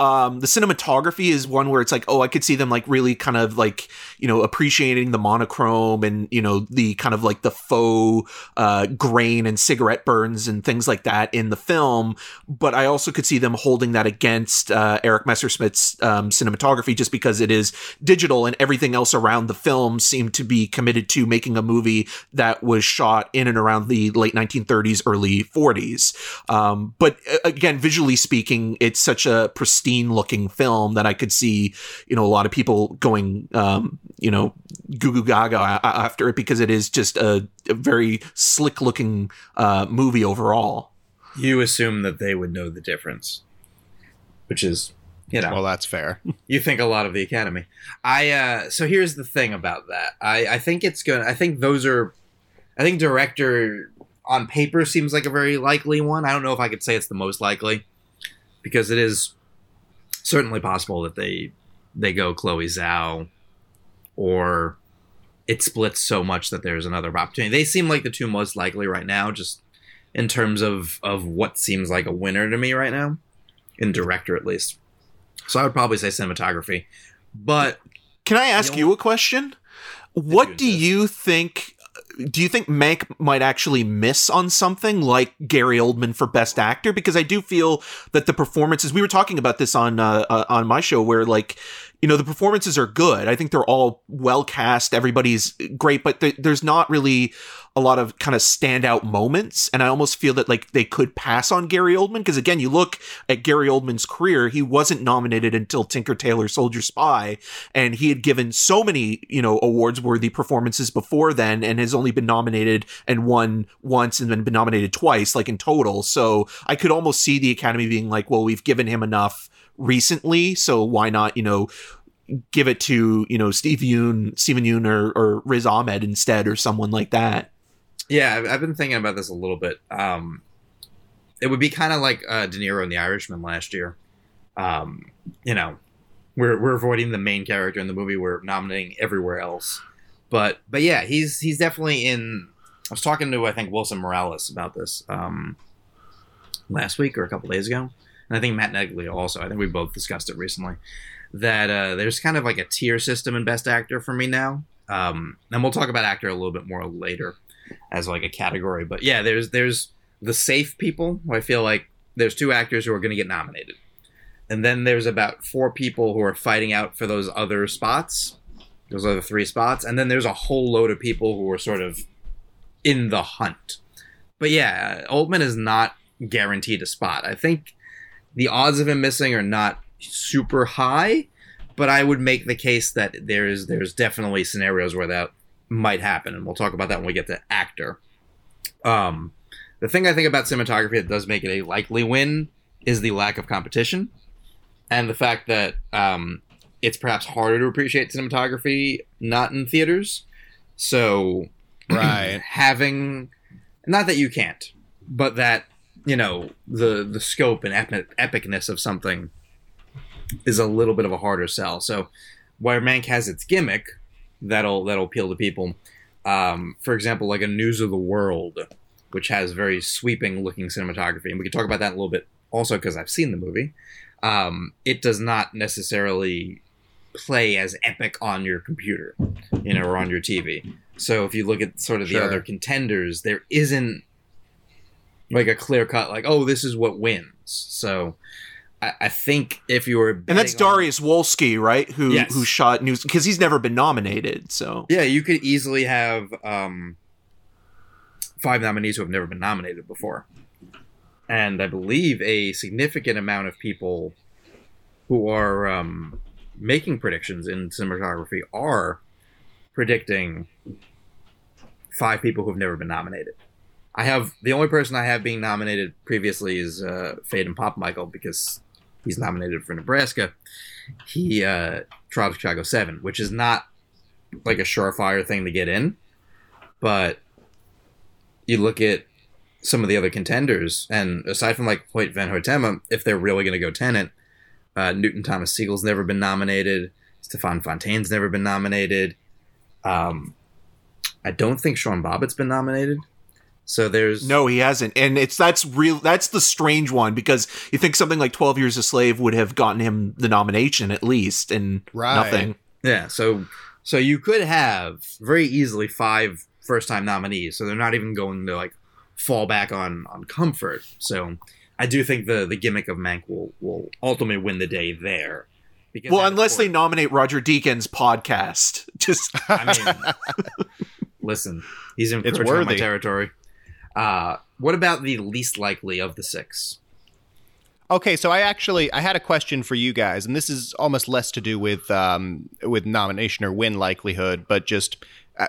um, the cinematography is one where it's like, oh, I could see them like really kind of like, you know, appreciating the monochrome and, you know, the kind of like the faux uh, grain and cigarette burns and things like that in the film. But I also could see them holding that against uh, Erik Messerschmidt's um, cinematography just because it is digital and everything else around the film seemed to be committed to making a movie that was shot in and around the late 1930s, early 40s. Um, but uh, again, visually speaking, it's such a pristine looking film that I could see, you know, a lot of people going, um, you know, goo goo gaga a- a- after it because it is just a, a very slick looking uh, movie overall. You assume that they would know the difference, which is, you know, Well, that's fair. you think a lot of the academy. I uh so here's the thing about that. I i think it's gonna i think those are i think director on paper seems like a very likely one. I don't know if i could say it's the most likely because it is certainly possible that they they go chloe zhao or it splits so much that there's another opportunity they seem like the two most likely right now just in terms of of what seems like a winner to me right now in director at least so I would probably say cinematography. But Can I ask You you, a question? What you do you think? Do you think Mank might actually miss on something like Gary Oldman for Best Actor? Because I do feel that the performances we were talking about this on uh, uh, on my show, where like you know the performances are good. I think they're all well cast. Everybody's great, but th- there's not really a lot of kind of standout moments. And I almost feel that like they could pass on Gary Oldman because again, you look at Gary Oldman's career, he wasn't nominated until Tinker Tailor Soldier Spy, and he had given so many you know awards worthy performances before then, and has only been nominated and won once, and then been nominated twice, like in total. So I could almost see the Academy being like, well, we've given him enough recently, so why not you know give it to you know Steve Yeun, Steven Yeun, or, or Riz Ahmed instead, or someone like that. Yeah, I've, been thinking about this a little bit. Um, it would be kind of like uh, De Niro in The Irishman last year. Um, you know, we're we're avoiding the main character in the movie. We're nominating everywhere else. But but yeah, he's he's definitely in. I was talking to I think Wilson Morales about this um, last week or a couple days ago, and I think Matt Neglia also. I think we both discussed it recently. That uh, there's kind of like a tier system in Best Actor for me now, um, and we'll talk about actor a little bit more later as like a category. But yeah, there's there's the safe people. I feel like there's two actors who are going to get nominated, and then there's about four people who are fighting out for those other spots, those other three spots, and then there's a whole load of people who are sort of in the hunt. But yeah, Oldman is not guaranteed a spot. I think the odds of him missing are not super high, but I would make the case that there's there's definitely scenarios where that might happen, and we'll talk about that when we get to actor. Um, the thing I think about cinematography that does make it a likely win is the lack of competition, and the fact that um, it's perhaps harder to appreciate cinematography not in theaters. So, Right. having not that you can't, but that you know the the scope and epic, epicness of something is a little bit of a harder sell. So, where Mank has its gimmick, that'll that'll appeal to people. Um, for example, like a News of the World, which has very sweeping looking cinematography, and we can talk about that a little bit also because I've seen the movie. Um, it does not necessarily play as epic on your computer, you know, or on your TV. So if you look at sort of the Sure. other contenders, there isn't like a clear cut like, oh, this is what wins. So I, I think if you were And that's betting on- Dariusz Wolski, right? Who Yes. who shot news because he's never been nominated. So Yeah, you could easily have um, five nominees who have never been nominated before. And I believe a significant amount of people who are um, making predictions in cinematography are predicting five people who have never been nominated. I have the only person I have being nominated previously is uh, Phedon Papamichael because he's nominated for Nebraska. He uh, Trial Chicago Seven, which is not like a surefire thing to get in. But you look at some of the other contenders, and aside from like Hoyte Van Hoytema, if they're really going to go Tenet, uh, Newton Thomas Sigel's never been nominated. Stefan Fontaine's never been nominated. Um, I don't think Sean Bobbitt's been nominated. So there's no, he hasn't. And it's that's real. That's the strange one because you think something like Twelve Years a Slave would have gotten him the nomination at least, and Right. nothing. Yeah, so so you could have very easily five first time nominees, so they're not even going to like fall back on on comfort. So I do think the the gimmick of Mank will will ultimately win the day there. Because Well, unless they nominate Roger Deakins' podcast, just I mean, listen, he's It's encroaching on my territory. Uh, what about the least likely of the six? Okay, so I actually I had a question for you guys, and this is almost less to do with um, with nomination or win likelihood, but just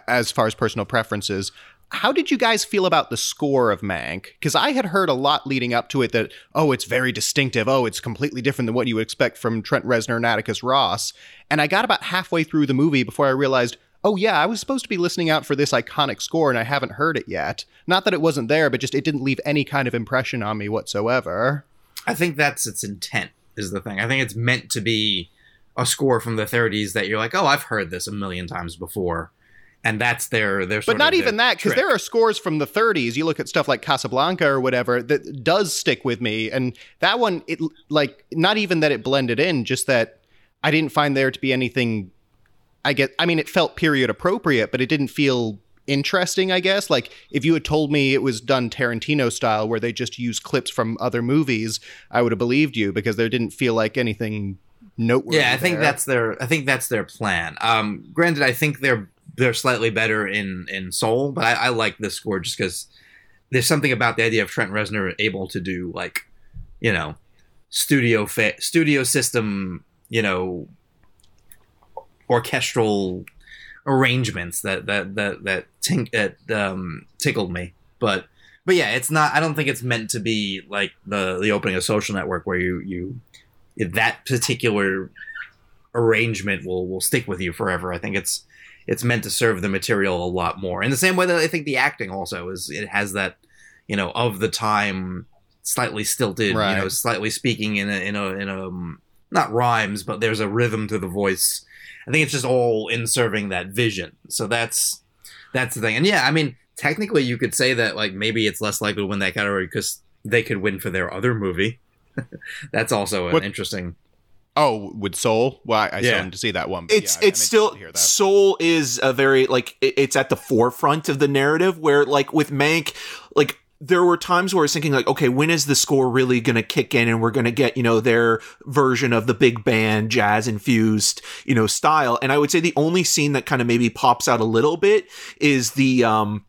as far as personal preferences. How did you guys feel about the score of Mank? Because I had heard a lot leading up to it that oh, it's very distinctive. Oh, it's completely different than what you would expect from Trent Reznor and Atticus Ross. And I got about halfway through the movie before I realized, oh yeah, I was supposed to be listening out for this iconic score, and I haven't heard it yet. Not that it wasn't there, but just it didn't leave any kind of impression on me whatsoever. I think that's its intent is the thing. I think it's meant to be a score from the 30s that you're like, oh, I've heard this a million times before, and that's their their. But not even that, because there are scores from the 30s. You look at stuff like Casablanca or whatever that does stick with me, and that one, it like not even that it blended in, just that I didn't find there to be anything. I get. I mean, it felt period appropriate, but it didn't feel interesting. I guess like if you had told me it was done Tarantino style, where they just use clips from other movies, I would have believed you because there didn't feel like anything noteworthy. Yeah, I think there. that's their. I think that's their plan. Um, granted, I think they're they're slightly better in in Soul, but I, I like this score just because there's something about the idea of Trent Reznor able to do like, you know, studio fa- studio system, you know, orchestral arrangements that that that that, tink, that um, tickled me. But but yeah, it's not. I don't think it's meant to be like the the opening of Social Network where you you that particular arrangement will will stick with you forever. I think it's it's meant to serve the material a lot more. In the same way that I think the acting also is it has that you know of the time slightly stilted, you know, Right. slightly speaking in a in a in a um, not rhymes, but there's a rhythm to the voice. I think it's just all in serving that vision. So that's that's the thing. And yeah, I mean, technically, you could say that like maybe it's less likely to win that category because they could win for their other movie. that's also an What- interesting. Oh, with Soul? Well, I, I still Yeah. need to see that one. it's yeah, it's still hear that. soul is a very like it- it's at the forefront of the narrative where like with mank like there were times where I was thinking like, okay, when is the score really going to kick in and we're going to get, you know, their version of the big band jazz infused, you know, style. And I would say the only scene that kind of maybe pops out a little bit is the, um,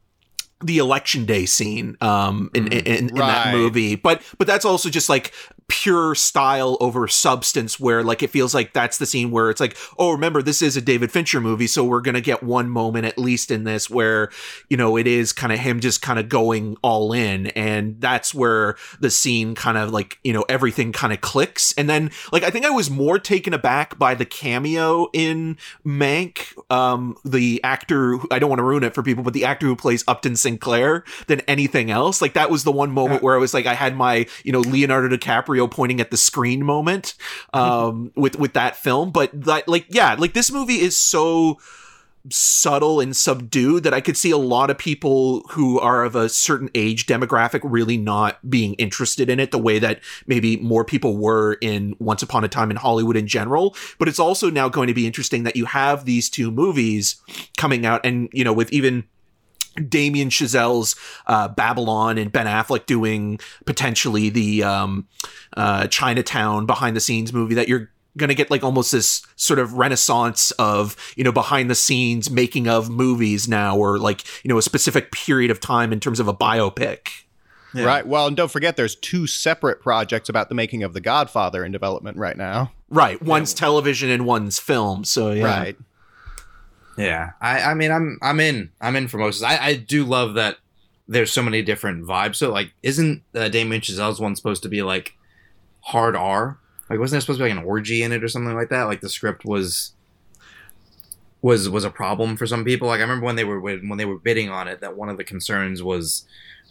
the election day scene um in in, in, in that movie but but that's also just like pure style over substance where like it feels like that's the scene where it's like oh remember this is a David Fincher movie so we're to get one moment at least in this where you know it is kind of him just kind of going all in. And that's where the scene kind of like you know everything kind of clicks. And then like I think I was more taken aback by the cameo in Mank um the actor who- I don't want to ruin it for people but the actor who plays Upton Sinclair than anything else. Like that was the one moment where I was like I had my you know Leonardo DiCaprio pointing at the screen moment um with with that film but that like yeah like this movie is so subtle and subdued that I could see a lot of people who are of a certain age demographic really not being interested in it the way that maybe more people were in Once Upon a Time in Hollywood in general. But it's also now going to be interesting that you have these two movies coming out and, you know, with even Damien Chazelle's uh, Babylon and Ben Affleck doing potentially the um, uh, Chinatown behind the scenes movie that you're going to get like almost this sort of renaissance of you know behind the scenes making of movies now or like you know a specific period of time in terms of a biopic Yeah. Right. Well, and don't forget, there's two separate projects about the making of The Godfather in development right now. right one's television and one's film so yeah Right. Yeah, I, I mean, I'm, I'm in, I'm in for most. I, I do love that. There's so many different vibes. So, like, isn't uh, Damien Chazelle's one supposed to be like hard R? Like, wasn't there supposed to be like an orgy in it or something like that? Like, the script was was was a problem for some people. Like, I remember when they were when they were bidding on it, that one of the concerns was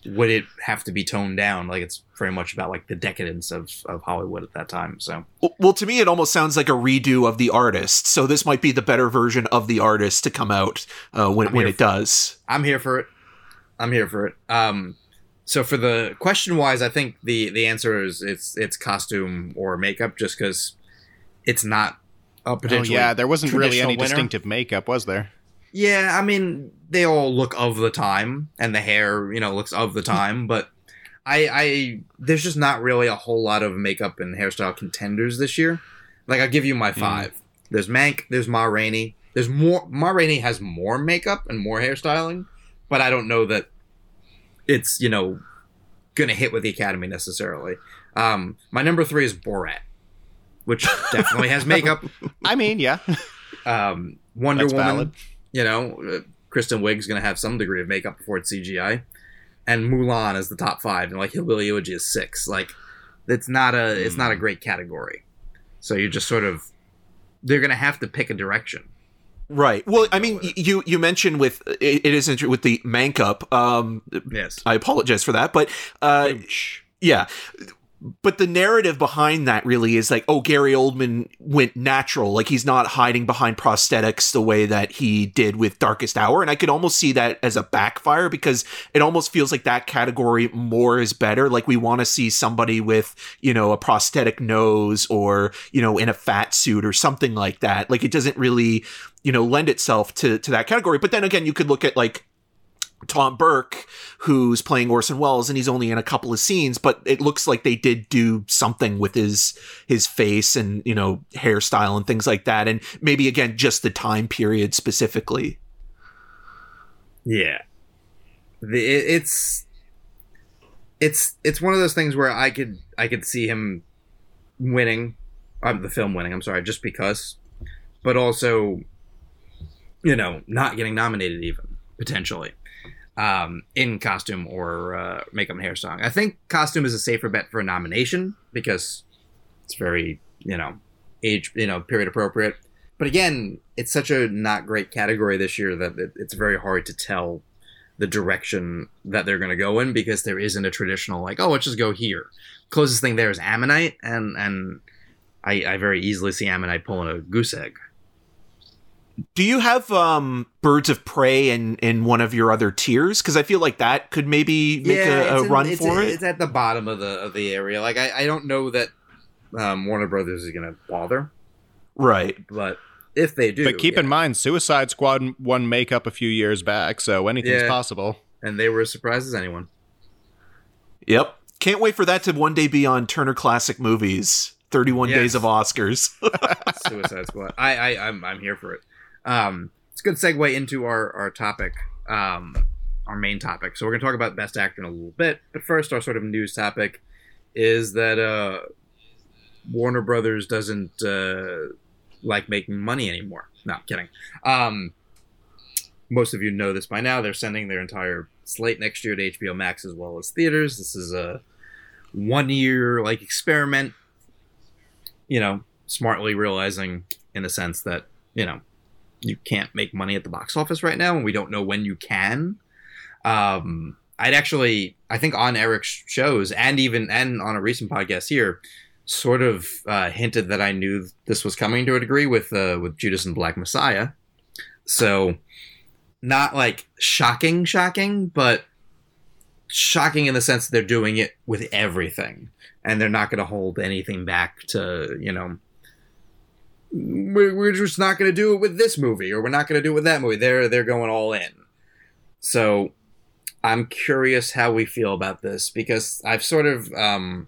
would it have to be toned down? Like, it's very much about like the decadence of of Hollywood at that time. So, Well- well to me it almost sounds like a redo of the artist so this might be the better version of the artist to come out uh, when, when it does I'm here for it. I'm here for it. Um, so for the question wise, I think the the answer is it's it's costume or makeup, just because it's not a Oh, yeah, there wasn't really any winner. distinctive makeup, was there? Yeah, I mean they all look of the time, and the hair, you know, looks of the time, but. I, I there's just not really a whole lot of makeup and hairstyle contenders this year. Like I'll give you my five. There's Mank, there's Ma Rainey. There's more Ma Rainey has more makeup and more hairstyling, but I don't know that it's, you know, gonna hit with the Academy necessarily. Um my number three is Borat, which definitely has makeup. I mean, yeah. Um Wonder That's Woman, valid. You know, uh, Kristen Wiig's gonna have some degree of makeup before it's CGI, and Mulan is the top five, and like Hillbilly Elegy is six. Like, it's not a it's not a great category. So you just sort of they're gonna have to pick a direction. Right. Well, I mean, you you mentioned with it, it is with the Mankup. Um, Yes. I apologize for that, but uh, yeah. But the narrative behind that really is like, oh, Gary Oldman went natural. Like he's not hiding behind prosthetics the way that he did with Darkest Hour. And I could almost see that as a backfire because it almost feels like that category more is better. Like we want to see somebody with, you know, a prosthetic nose or, you know, in a fat suit or something like that. Like it doesn't really, you know, lend itself to, to that category. But then again, you could look at like, Tom Burke, who's playing Orson Welles, and he's only in a couple of scenes, but it looks like they did do something with his his face and you know hairstyle and things like that, and maybe again just the time period specifically. Yeah. It's it's it's one of those things where I could I could see him winning, um, the film winning. I'm sorry, just because, but also, you know, not getting nominated even potentially, um, in costume or uh, makeup and hair song. I think costume is a safer bet for a nomination because it's very you know age you know period appropriate. But again, it's such a not great category this year that it, it's very hard to tell the direction that they're going to go in because there isn't a traditional like oh let's just go here. Closest thing there is Ammonite, and and I, I very easily see Ammonite pulling a goose egg. Do you have um, Birds of Prey in, in one of your other tiers? Because I feel like that could maybe make a, a in- run it's, for it. It's at the bottom of the of the area. Like I, I don't know that um, Warner Brothers is going to bother, Right. but if they do, But keep yeah. in mind, Suicide Squad won makeup a few years back, so anything's Yeah. possible. and they were as surprised as anyone. Yep. Can't wait for that to one day be on Turner Classic Movies. 31 Yes. days of Oscars. Suicide Squad. I, I I'm I'm here for it. Um, it's a good segue into our our topic, um, our main topic. So we're gonna talk about Best Actor in a little bit, but first, our sort of news topic is that uh, Warner Brothers doesn't uh, like making money anymore. No, kidding. Um, most of you know this by now. They're sending their entire slate next year to HBO Max as well as theaters. This is a one year like experiment. You know, smartly realizing in a sense that you know you can't make money at the box office right now, and we don't know when you can. Um, I'd actually, I think, on Eric's shows and even and on a recent podcast here, sort of uh, hinted that I knew this was coming to a degree with uh, with Judas and Black Messiah. So, not like shocking, shocking, but shocking in the sense that they're doing it with everything, and they're not going to hold anything back to you know we're, we're just not going to do it with this movie or we're not going to do it with that movie. They're they're going all in. So i'm curious how we feel about this because i've sort of um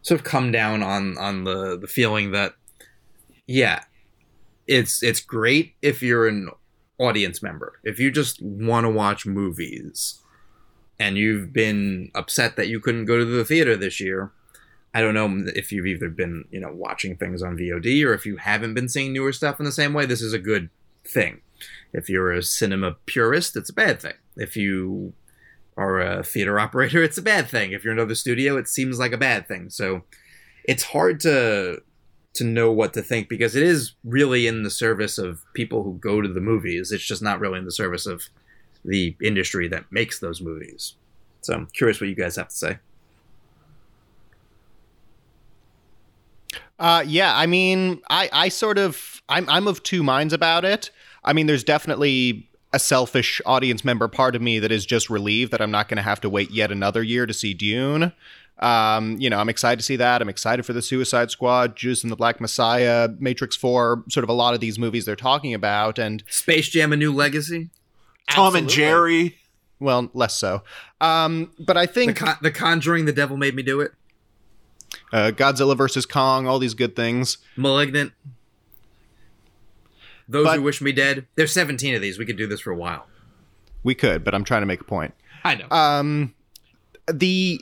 sort of come down on on the the feeling that yeah it's it's great if you're an audience member. If you just want to watch movies and you've been upset that you couldn't go to the theater this year I don't know if you've either been, you know, watching things on VOD or if you haven't been seeing newer stuff in the same way. This is a good thing. If you're a cinema purist, it's a bad thing. If you are a theater operator, it's a bad thing. If you're another studio, it seems like a bad thing. So it's hard to to know what to think because it is really in the service of people who go to the movies. It's just not really in the service of the industry that makes those movies. So I'm curious what you guys have to say. Uh, yeah, I mean, I, I sort of, I'm, I'm of two minds about it. I mean, there's definitely a selfish audience member part of me that is just relieved that I'm not going to have to wait yet another year to see Dune. Um, you know, I'm excited to see that. I'm excited for the Suicide Squad, Judas and the Black Messiah, Matrix 4, sort of a lot of these movies they're talking about. And Space Jam: A New Legacy. Tom and Jerry. well, less so. Um, but I The, think Con- the Conjuring, The Devil Made Me Do It. Uh, Godzilla versus Kong, all these good things. Malignant. Those But- Who Wish Me Dead. There's 17 of these. We could do this for a while. We could, but I'm trying to make a point. I know. um the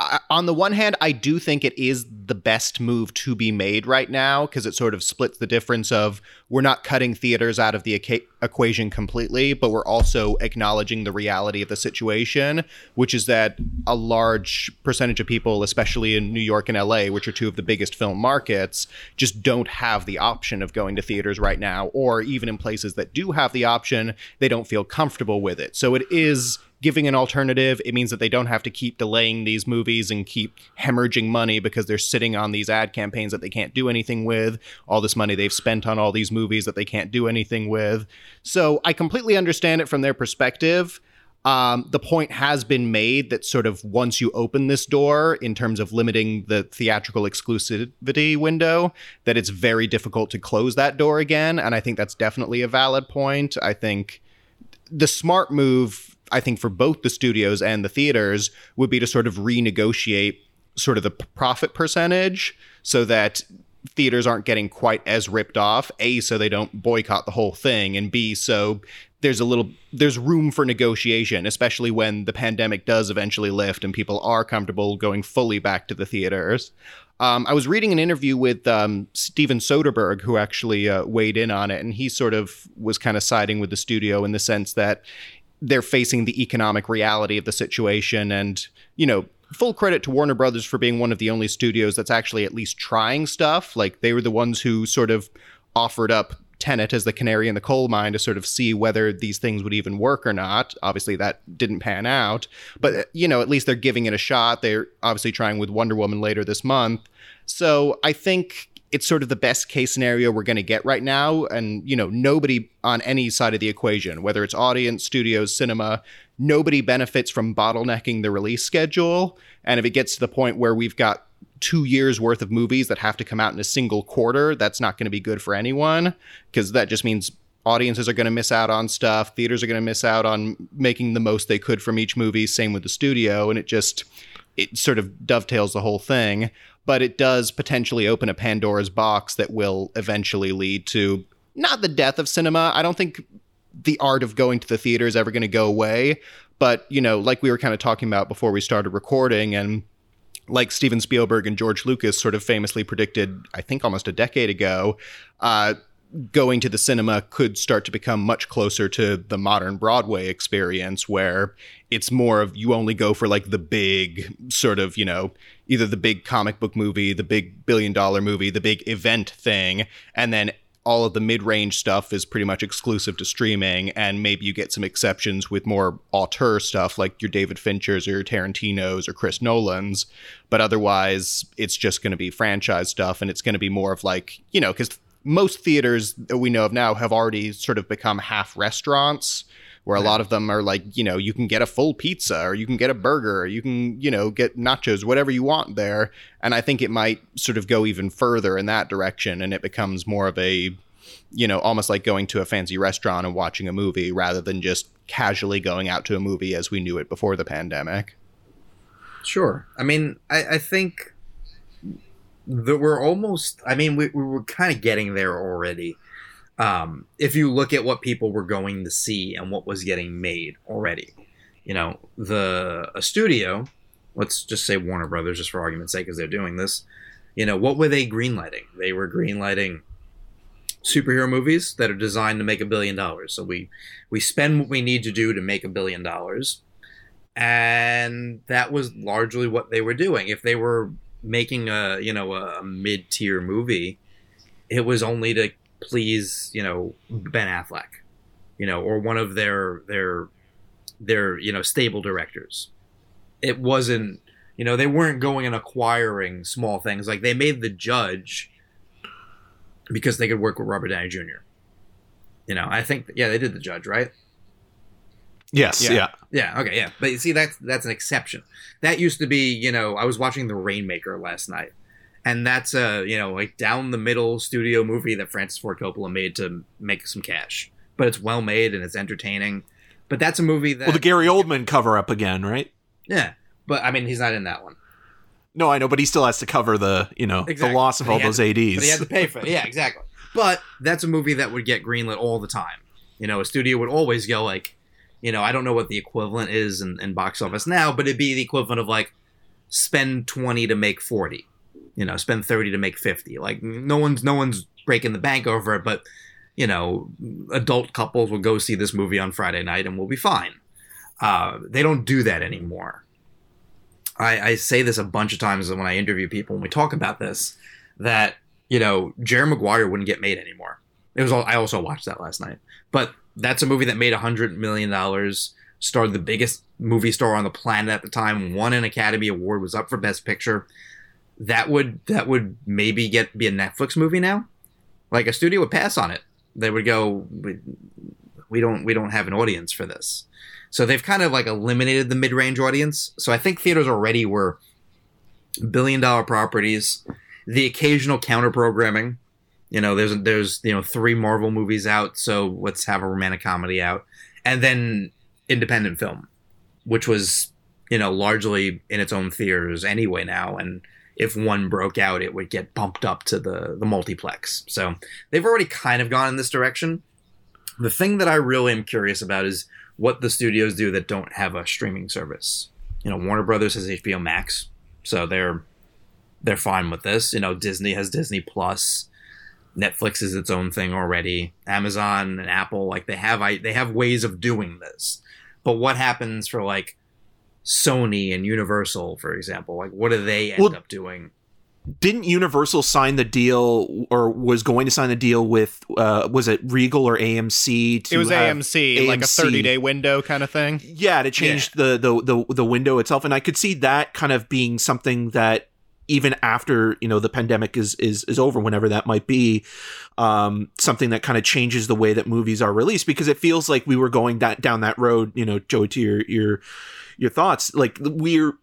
uh, on the one hand i do think it is the best move to be made right now because it sort of splits the difference of we're not cutting theaters out of the equa- equation completely but we're also acknowledging the reality of the situation which is that a large percentage of people especially in new york and la which are two of the biggest film markets just don't have the option of going to theaters right now or even in places that do have the option they don't feel comfortable with it so it is giving an alternative. It means that they don't have to keep delaying these movies and keep hemorrhaging money because they're sitting on these ad campaigns that they can't do anything with, all this money they've spent on all these movies that they can't do anything with. So I completely understand it from their perspective. Um, the point has been made that sort of once you open this door in terms of limiting the theatrical exclusivity window, that it's very difficult to close that door again. And I think that's definitely a valid point. I think the smart move, I think, for both the studios and the theaters would be to sort of renegotiate sort of the profit percentage so that theaters aren't getting quite as ripped off. A, so they don't boycott the whole thing, and B, so there's a little there's room for negotiation, especially when the pandemic does eventually lift and people are comfortable going fully back to the theaters. Um, I was reading an interview with um, Steven Soderbergh, who actually uh, weighed in on it, and he sort of was kind of siding with the studio in the sense that they're facing the economic reality of the situation. And, you know, full credit to Warner Brothers for being one of the only studios that's actually at least trying stuff. Like, they were the ones who sort of offered up Tenet as the canary in the coal mine to sort of see whether these things would even work or not. Obviously, that didn't pan out, but you know, at least they're giving it a shot. They're obviously trying with Wonder Woman later this month. So I think it's sort of the best case scenario we're going to get right now. And, you know, nobody on any side of the equation, whether it's audience, studios, cinema, nobody benefits from bottlenecking the release schedule. And if it gets to the point where we've got two years worth of movies that have to come out in a single quarter, that's not going to be good for anyone because that just means audiences are going to miss out on stuff. Theaters are going to miss out on making the most they could from each movie. Same with the studio. And it just, it sort of dovetails the whole thing but it does potentially open a Pandora's box that will eventually lead to not the death of cinema. I don't think the art of going to the theater is ever going to go away, but you know, like we were kind of talking about before we started recording and like Steven Spielberg and George Lucas sort of famously predicted, I think almost a decade ago, uh, going to the cinema could start to become much closer to the modern Broadway experience where it's more of you only go for like the big sort of, you know, either the big comic book movie, the big billion dollar movie, the big event thing, and then all of the mid-range stuff is pretty much exclusive to streaming and maybe you get some exceptions with more auteur stuff like your David Finchers or your Tarantinos or Chris Nolans but otherwise it's just going to be franchise stuff and it's going to be more of like you know cuz most theaters that we know of now have already sort of become half restaurants where a lot of them are like, you know, you can get a full pizza or you can get a burger or you can, you know, get nachos, whatever you want there. And I think it might sort of go even further in that direction and it becomes more of a, you know, almost like going to a fancy restaurant and watching a movie rather than just casually going out to a movie as we knew it before the pandemic. Sure. I mean, I, I think that we're almost, I mean, we, we were kind of getting there already um, if you look at what people were going to see and what was getting made already. You know, the a studio, let's just say Warner Brothers, just for argument's sake, because they're doing this. You know, what were they greenlighting? They were greenlighting superhero movies that are designed to make a billion dollars. So we we spend what we need to do to make a billion dollars, and that was largely what they were doing. If they were making a you know a mid tier movie, it was only to please, you know, Ben Affleck, you know, or one of their their their you know stable directors. It wasn't, you know, they weren't going and acquiring small things. Like they made the Judge because they could work with Robert Downey Jr. You know, I think yeah, they did the Judge, right? Yes, yeah. yeah. Yeah, okay, yeah. But you see that's that's an exception. That used to be, you know, I was watching The Rainmaker last night and that's a you know like down the middle studio movie that Francis Ford Coppola made to make some cash. But it's well made and it's entertaining. But that's a movie that well, the Gary Oldman cover up again, right? Yeah, but I mean he's not in that one. No, I know, but he still has to cover the you know exactly. the loss of all those to, ads. But he had to pay for it. Yeah, exactly. But that's a movie that would get greenlit all the time. You know, a studio would always go like, you know, I don't know what the equivalent is in, in box office now, but it'd be the equivalent of like spend twenty to make forty you know spend 30 to make 50 like no one's no one's breaking the bank over it but you know adult couples will go see this movie on friday night and we'll be fine. Uh, they don't do that anymore. I, I say this a bunch of times when i interview people when we talk about this that you know jerry maguire wouldn't get made anymore. It was all, i also watched that last night. But that's a movie that made a hundred million dollars starred the biggest movie star on the planet at the time won an academy award was up for best picture that would that would maybe get be a Netflix movie now. Like a studio would pass on it. They would go, we, we don't we don't have an audience for this. So they've kind of like eliminated the mid range audience. So I think theaters already were billion dollar properties, the occasional counter programming. You know, there's there's you know three Marvel movies out, so let's have a romantic comedy out, and then independent film, which was you know largely in its own theaters anyway now, and if one broke out, it would get bumped up to the the multiplex. So they've already kind of gone in this direction. The thing that I really am curious about is what the studios do that don't have a streaming service. You know, Warner Brothers has HBO Max, so they're they're fine with this. You know, Disney has Disney Plus. Netflix is its own thing already. Amazon and Apple, like they have they have ways of doing this. But what happens for like Sony and Universal, for example? Like, what do they end well, up doing? didn't Universal sign the deal or was going to sign the deal with uh was it Regal or AMC it was have AMC, like a 30 day window kind of thing. Yeah, to change the, the the the window itself and I could see that kind of being something that even after, you know, the pandemic is is is over whenever that might be um something that kind of changes the way that movies are released because it feels like we were going that down that road, you know, Joey to your your your thoughts. Like we're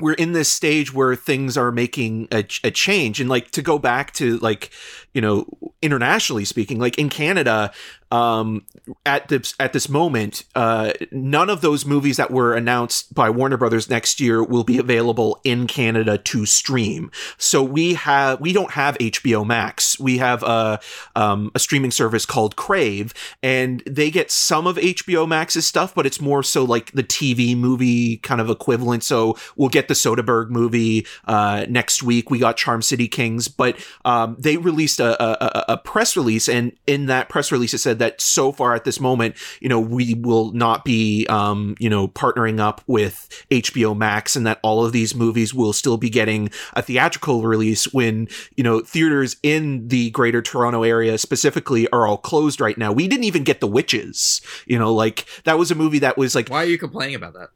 we're in this stage where things are making a, a, change. And like to go back to like you know internationally speaking like in canada um, at this at this moment, uh, none of those movies that were announced by Warner Brothers next year will be available in Canada to stream. So we have we don't have HBO Max. We have a um, a streaming service called Crave, and they get some of HBO Max's stuff, but it's more so like the TV movie kind of equivalent. So we'll get the Soderbergh movie uh, next week. We got Charm City Kings, but um, they released a, a, a press release, and in that press release it said that so far at this moment, you know, we will not be, um, you know, partnering up with HBO Max and that all of these movies will still be getting a theatrical release when, you know, theaters in the greater Toronto area specifically are all closed right now. We didn't even get The Witches, you know, like that was a movie that was like. Why are you complaining about that?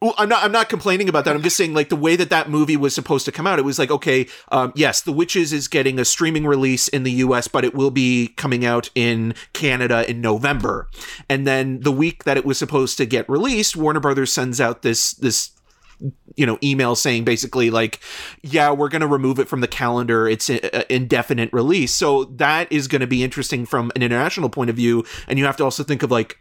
Well, I'm not. I'm not complaining about that. I'm just saying, like the way that that movie was supposed to come out, it was like, okay, um, yes, The Witches is getting a streaming release in the U.S., but it will be coming out in Canada in November. And then the week that it was supposed to get released, Warner Brothers sends out this this you know email saying basically like yeah we're going to remove it from the calendar it's an indefinite release so that is going to be interesting from an international point of view and you have to also think of like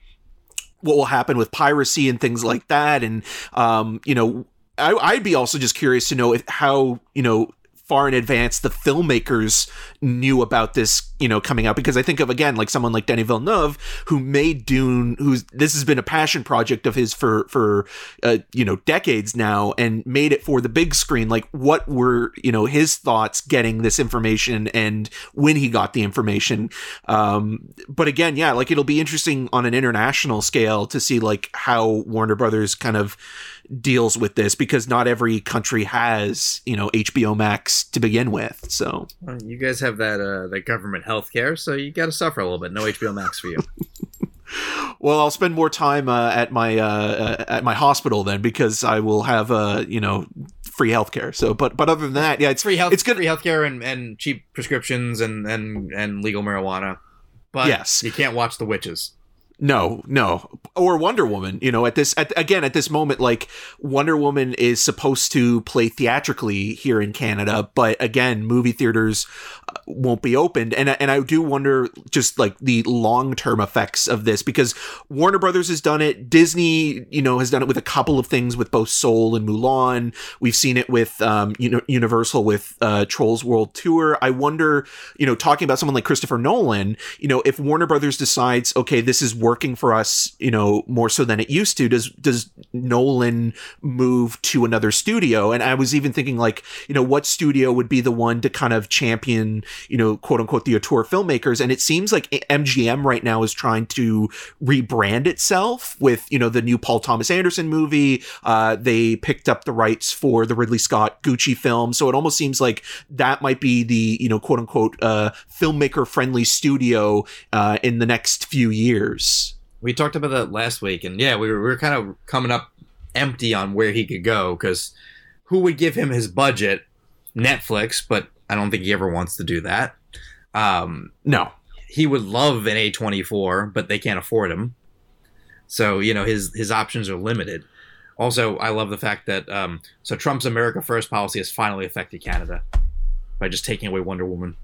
what will happen with piracy and things like that. And, um, you know, I, I'd be also just curious to know if, how, you know, far in advance the filmmakers knew about this, you know, coming out. Because I think of again, like someone like Denis Villeneuve, who made Dune, who's this has been a passion project of his for for uh, you know decades now, and made it for the big screen. Like, what were you know his thoughts getting this information and when he got the information? Um, but again, yeah, like it'll be interesting on an international scale to see like how Warner Brothers kind of deals with this because not every country has you know HBO Max to begin with. So well, you guys have that uh, that government health care, so you got to suffer a little bit. No HBO Max for you. well, I'll spend more time uh, at my uh, at my hospital then because I will have uh, you know free healthcare. So, but but other than that, yeah, it's free health. It's good free healthcare and, and cheap prescriptions and, and and legal marijuana. But yes, you can't watch The Witches. No, no. Or Wonder Woman, you know, at this at, again at this moment like Wonder Woman is supposed to play theatrically here in Canada, but again, movie theaters uh, won't be opened and and I do wonder just like the long-term effects of this because Warner Brothers has done it, Disney, you know, has done it with a couple of things with both Soul and Mulan. We've seen it with um Universal with uh Trolls World Tour. I wonder, you know, talking about someone like Christopher Nolan, you know, if Warner Brothers decides, okay, this is working for us, you know, more so than it used to. Does does Nolan move to another studio? And I was even thinking like, you know, what studio would be the one to kind of champion, you know, quote unquote the auteur filmmakers? And it seems like MGM right now is trying to rebrand itself with, you know, the new Paul Thomas Anderson movie. Uh, they picked up the rights for the Ridley Scott Gucci film, so it almost seems like that might be the, you know, quote unquote uh, filmmaker friendly studio uh, in the next few years. We talked about that last week, and yeah, we were, we were kind of coming up empty on where he could go because who would give him his budget? Netflix, but I don't think he ever wants to do that. Um, no, he would love an A24, but they can't afford him. So you know his his options are limited. Also, I love the fact that um, so Trump's America First policy has finally affected Canada by just taking away Wonder Woman.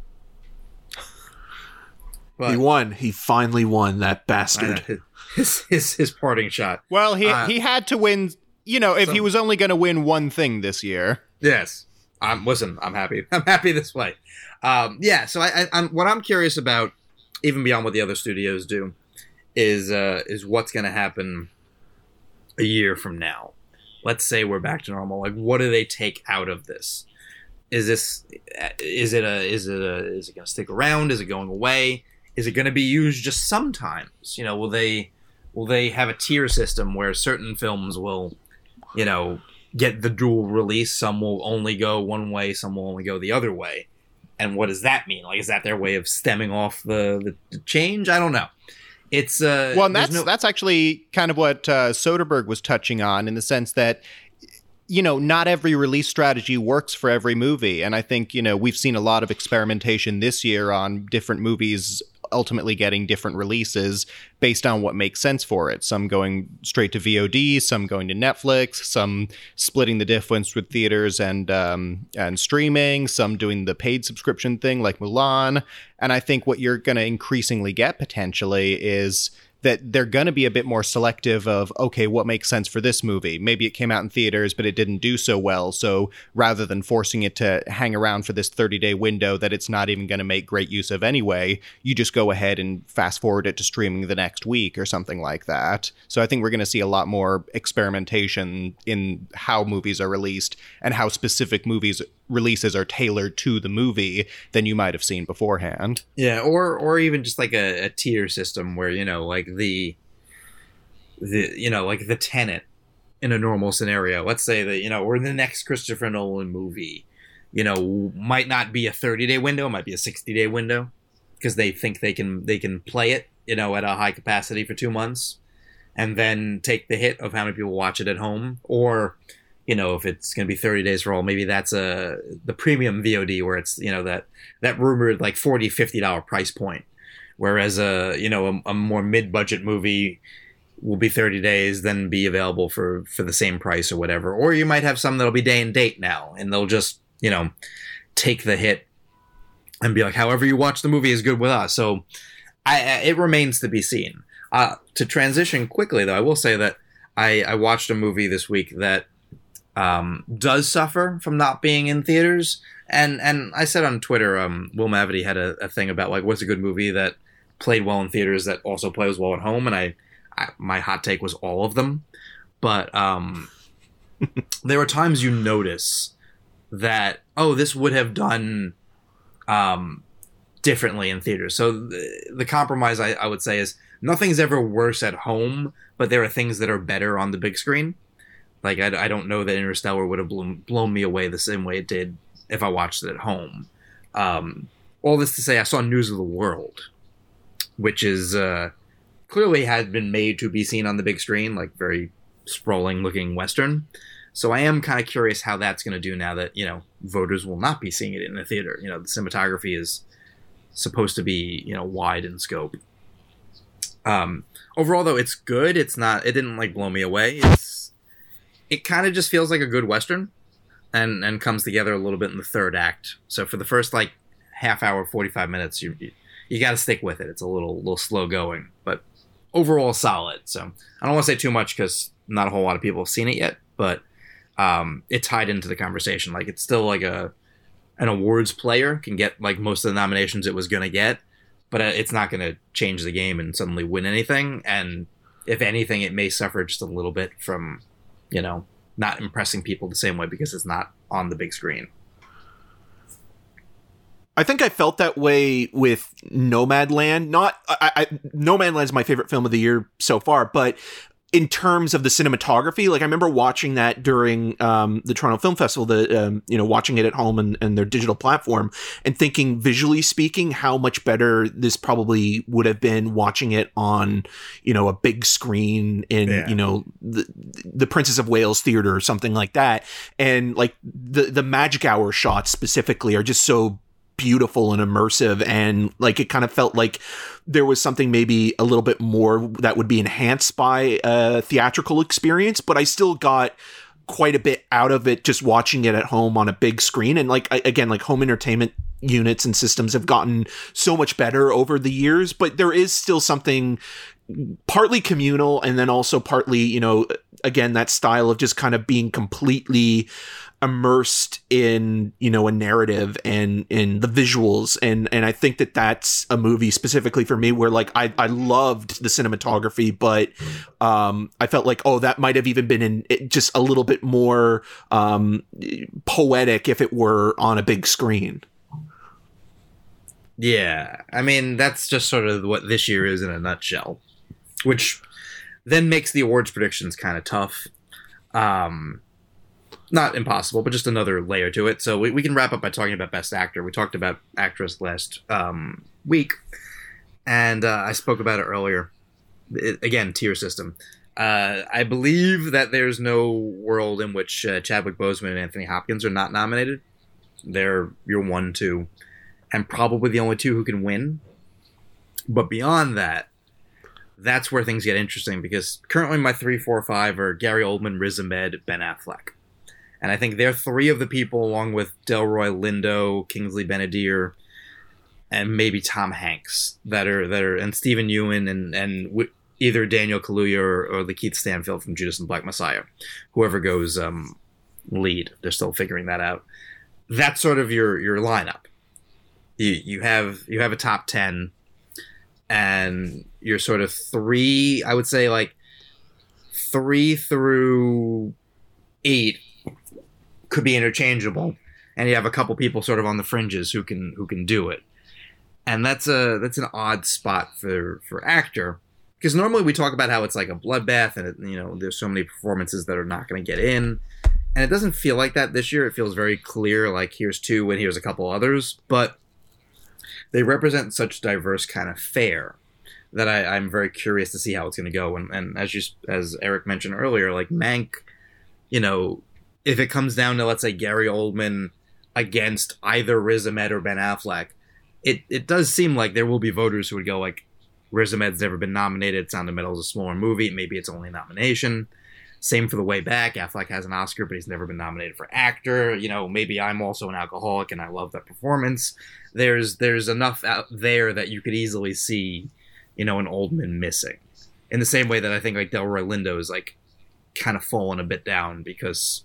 But he won. He finally won that bastard. His, his his parting shot. Well, he uh, he had to win. You know, if so, he was only going to win one thing this year. Yes. I'm listen. I'm happy. I'm happy this way. Um, yeah. So I, I, I'm what I'm curious about, even beyond what the other studios do, is uh, is what's going to happen a year from now. Let's say we're back to normal. Like, what do they take out of this? Is this is it a is it a is it going to stick around? Is it going away? Is it going to be used just sometimes? You know, will they will they have a tier system where certain films will, you know, get the dual release. Some will only go one way, some will only go the other way. And what does that mean? Like, is that their way of stemming off the, the, change? I don't know. It's uh, well, and that's no- that's actually kind of what uh, Soderbergh was touching on in the sense that you know, not every release strategy works for every movie. And I think, you know, we've seen a lot of experimentation this year on different movies ultimately getting different releases based on what makes sense for it. Some going straight to VOD, some going to Netflix, some splitting the difference with theaters and um, and streaming, some doing the paid subscription thing like Mulan. And I think what you're going to increasingly get potentially is that they're going to be a bit more selective of okay what makes sense for this movie. Maybe it came out in theaters but it didn't do so well. So rather than forcing it to hang around for this 30 day window that it's not even going to make great use of anyway you just go ahead and fast forward it to streaming the next week or something like that. So i think we're going to see a lot more experimentation in how movies are released and how specific movies releases are tailored to the movie than you might have seen beforehand. Yeah, or or even just like a, a tier system where you know, like the the you know, like the Tenet in a normal scenario. Let's say that you know, or the next Christopher Nolan movie, you know, might not be a thirty day window, it might be a sixty day window because they think they can they can play it, you know, at a high capacity for two months, and then take the hit of how many people watch it at home, or you know if it's going to be 30 days for all maybe that's a the premium vod where it's you know that that rumored like 40 50 dollar price point. Whereas a you know a, a more mid-budget movie will be 30 days then be available for for the same price or whatever. Or you might have some that'll be day and date now and they'll just you know take the hit and be like however you watch the movie is good with us. So I it remains to be seen. Uh, to transition quickly though i will say that I, I watched a movie this week that um, does suffer from not being in theaters. And and I said on Twitter, um, Will Mavity had a, a thing about like what's a good movie that played well in theaters that also plays well at home, and I, I my hot take was all of them. But um, there are times you notice that oh this would have done um, differently in theaters. So the, the compromise I, I would say is nothing's ever worse at home, but there are things that are better on the big screen. Like I, I don't know that Interstellar would have blown, blown me away the same way it did if I watched it at home. Um, all this to say, I saw News of the World, which is uh, clearly had been made to be seen on the big screen, like very sprawling looking western. So I am kind of curious how that's going to do now that you know voters will not be seeing it in the theater. You know, the cinematography is supposed to be you know wide in scope. Um, overall, though, it's good. It's not. It didn't like blow me away. It's it kind of just feels like a good western, and and comes together a little bit in the third act. So for the first like half hour, forty five minutes, you you, you got to stick with it. It's a little little slow going, but overall solid. So I don't want to say too much because not a whole lot of people have seen it yet, but um, it tied into the conversation. Like it's still like a an awards player can get like most of the nominations it was going to get, but uh, it's not going to change the game and suddenly win anything. And if anything, it may suffer just a little bit from, you know, not impressing people the same way because it's not on the big screen. I think I felt that way with Nomadland. Not I, I, Nomadland is my favorite film of the year so far, but in terms of the cinematography, like I remember watching that during um, the Toronto Film Festival, the um, you know watching it at home and, and their digital platform, and thinking visually speaking, how much better this probably would have been watching it on you know a big screen in Yeah. you know the the Princess of Wales Theater or something like that, and like the the Magic Hour shots specifically are just so beautiful and immersive and like it kind of felt like there was something maybe a little bit more that would be enhanced by a theatrical experience but i still got quite a bit out of it just watching it at home on a big screen. And like again like home entertainment units and systems have gotten so much better over the years but there is still something partly communal and then also partly you know again that style of just kind of being completely immersed in you know a narrative and in the visuals. And and I think that that's a movie specifically for me where like I I loved the cinematography but um I felt like oh that might have even been in just a little bit more um poetic if it were on a big screen. Yeah, I mean that's just sort of what this year is in a nutshell, which then makes the awards predictions kind of tough. Um, not impossible, but just another layer to it. So we, we can wrap up by talking about Best Actor. We talked about actress last um, week, and uh, I spoke about it earlier. It, again, tier system. Uh, I believe that there's no world in which uh, Chadwick Boseman and Anthony Hopkins are not nominated. They're your one, two, and probably the only two who can win. But beyond that, that's where things get interesting because currently my three, four, five are Gary Oldman, Riz Ahmed, Ben Affleck. And I think they're three of the people, along with Delroy Lindo, Kingsley Ben-Adir, and maybe Tom Hanks, that are that are, and Steven Yeun, and and w- either Daniel Kaluuya or, or Keith Stanfield from Judas and Black Messiah, whoever goes um, lead. They're still figuring that out. That's sort of your your lineup. You you have you have a top ten, and you're sort of three. I would say like three through eight could be interchangeable, and you have a couple people sort of on the fringes who can who can do it, and that's a that's an odd spot for for actor because normally we talk about how it's like a bloodbath and it, you know there's so many performances that are not going to get in, and it doesn't feel like that this year. It feels very clear like here's two and here's a couple others, but they represent such diverse kind of fare that I, I'm very curious to see how it's going to go. And, and as you as Eric mentioned earlier, like Mank, you know, if it comes down to let's say Gary Oldman against either Riz Ahmed or Ben Affleck, it it does seem like there will be voters who would go like Riz Ahmed's never been nominated. Sound of Metal is a smaller movie. Maybe it's only a nomination. Same for the way back. Affleck has an Oscar, but he's never been nominated for actor. You know, maybe I'm also an alcoholic and I love that performance. There's there's enough out there that you could easily see, you know, an Oldman missing. In the same way that I think like Delroy Lindo is like kind of fallen a bit down because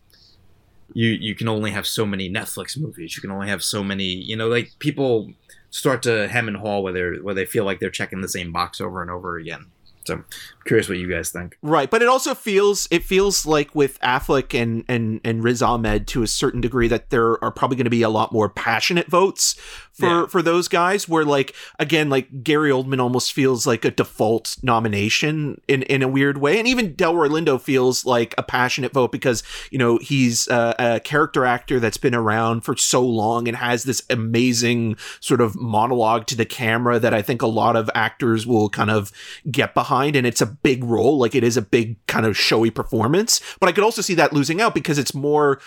you you can only have so many Netflix movies. You can only have so many, you know, like people start to hem and haw where they where they feel like they're checking the same box over and over again. So curious what you guys think. Right, but it also feels it feels like with Affleck and and and Riz Ahmed to a certain degree that there are probably going to be a lot more passionate votes for yeah. for those guys. Where like again, like Gary Oldman almost feels like a default nomination in in a weird way, and even Delroy Lindo feels like a passionate vote because you know he's a, a character actor that's been around for so long and has this amazing sort of monologue to the camera that I think a lot of actors will kind of get behind and it's a big role like it is a big kind of showy performance but i could also see that losing out because it's more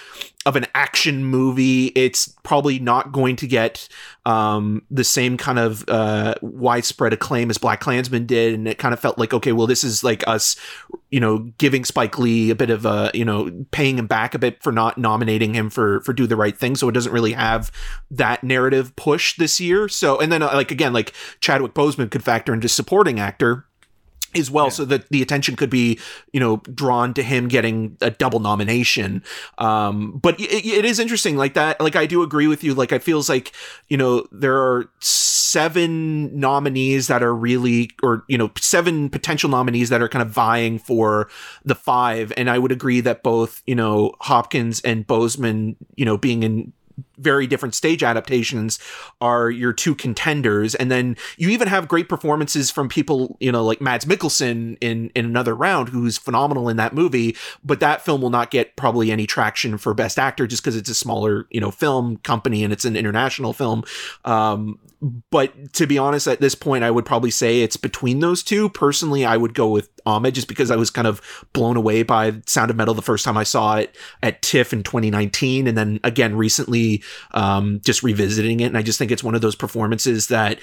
of an action movie. It's probably not going to get um, the same kind of uh, widespread acclaim as BlacKkKlansman did and it kind of felt like okay well this is like us you know giving spike lee a bit of a you know paying him back a bit for not nominating him for for do the right thing so it doesn't really have that narrative push this year. So and then uh, like again like chadwick boseman could factor into supporting actor as well yeah. so that the attention could be you know drawn to him getting a double nomination um but it, it is interesting like that like i do agree with you like it feels like you know there are seven nominees that are really or you know seven potential nominees that are kind of vying for the five and i would agree that both you know hopkins and Boseman you know being in very different stage adaptations are your two contenders. And then you even have great performances from people you know like Mads Mikkelsen in in another round who's phenomenal in that movie but that film will not get probably any traction for best actor just because it's a smaller you know film company and it's an international film. Um, but to be honest, at this point, I would probably say it's between those two. Personally, I would go with Ahmed just because I was kind of blown away by Sound of Metal the first time I saw it at TIFF in 2019, and then again recently, um, just revisiting it. And I just think it's one of those performances that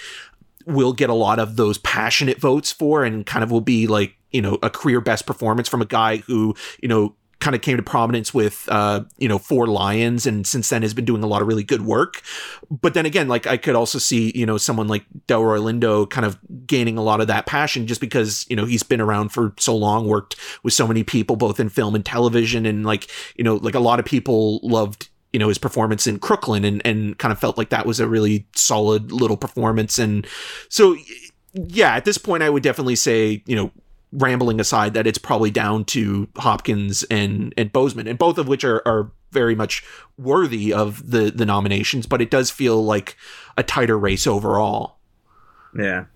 will get a lot of those passionate votes for, and kind of will be like you know a career best performance from a guy who you know kind of came to prominence with uh, you know Four Lions, and since then has been doing a lot of really good work. But then again, like I could also see you know someone like Delroy Lindo kind of gaining a lot of that passion just because you know he's been around for so long, worked with so many people both in film and television, and like you know like a lot of people loved you know his performance in Crooklyn and and kind of felt like that was a really solid little performance, and so yeah, at this point I would definitely say you know rambling aside that it's probably down to Hopkins and and Boseman, and both of which are are very much worthy of the the nominations, but it does feel like a tighter race overall. Yeah,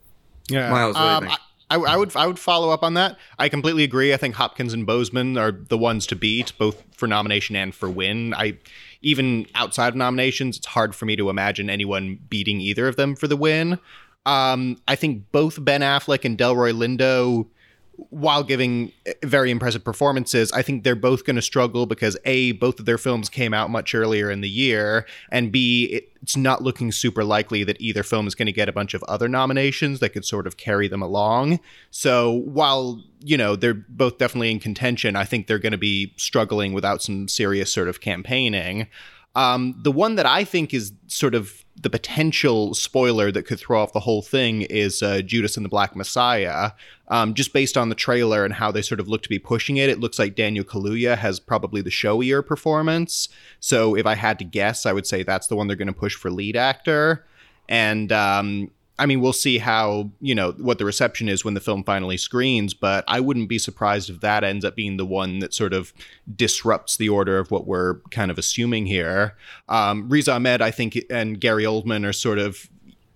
yeah. Miles, um, I, I, I, would I would follow up on that. I completely agree. I think Hopkins and Boseman are the ones to beat, both for nomination and for win. I even outside of nominations, it's hard for me to imagine anyone beating either of them for the win. Um, I think both Ben Affleck and Delroy Lindo while giving very impressive performances, I think they're both going to struggle because A, both of their films came out much earlier in the year, and B, it's not looking super likely that either film is going to get a bunch of other nominations that could sort of carry them along. So while, you know, they're both definitely in contention, I think they're going to be struggling without some serious sort of campaigning. Um, the one that I think is sort of the potential spoiler that could throw off the whole thing is uh, Judas and the Black Messiah. Um, just based on the trailer and how they sort of look to be pushing it, it looks like Daniel Kaluuya has probably the showier performance. So if I had to guess, I would say that's the one they're going to push for lead actor. And um, I mean, we'll see how, you know, what the reception is when the film finally screens, but I wouldn't be surprised if that ends up being the one that sort of disrupts the order of what we're kind of assuming here. Um, Riz Ahmed, I think, and Gary Oldman are sort of.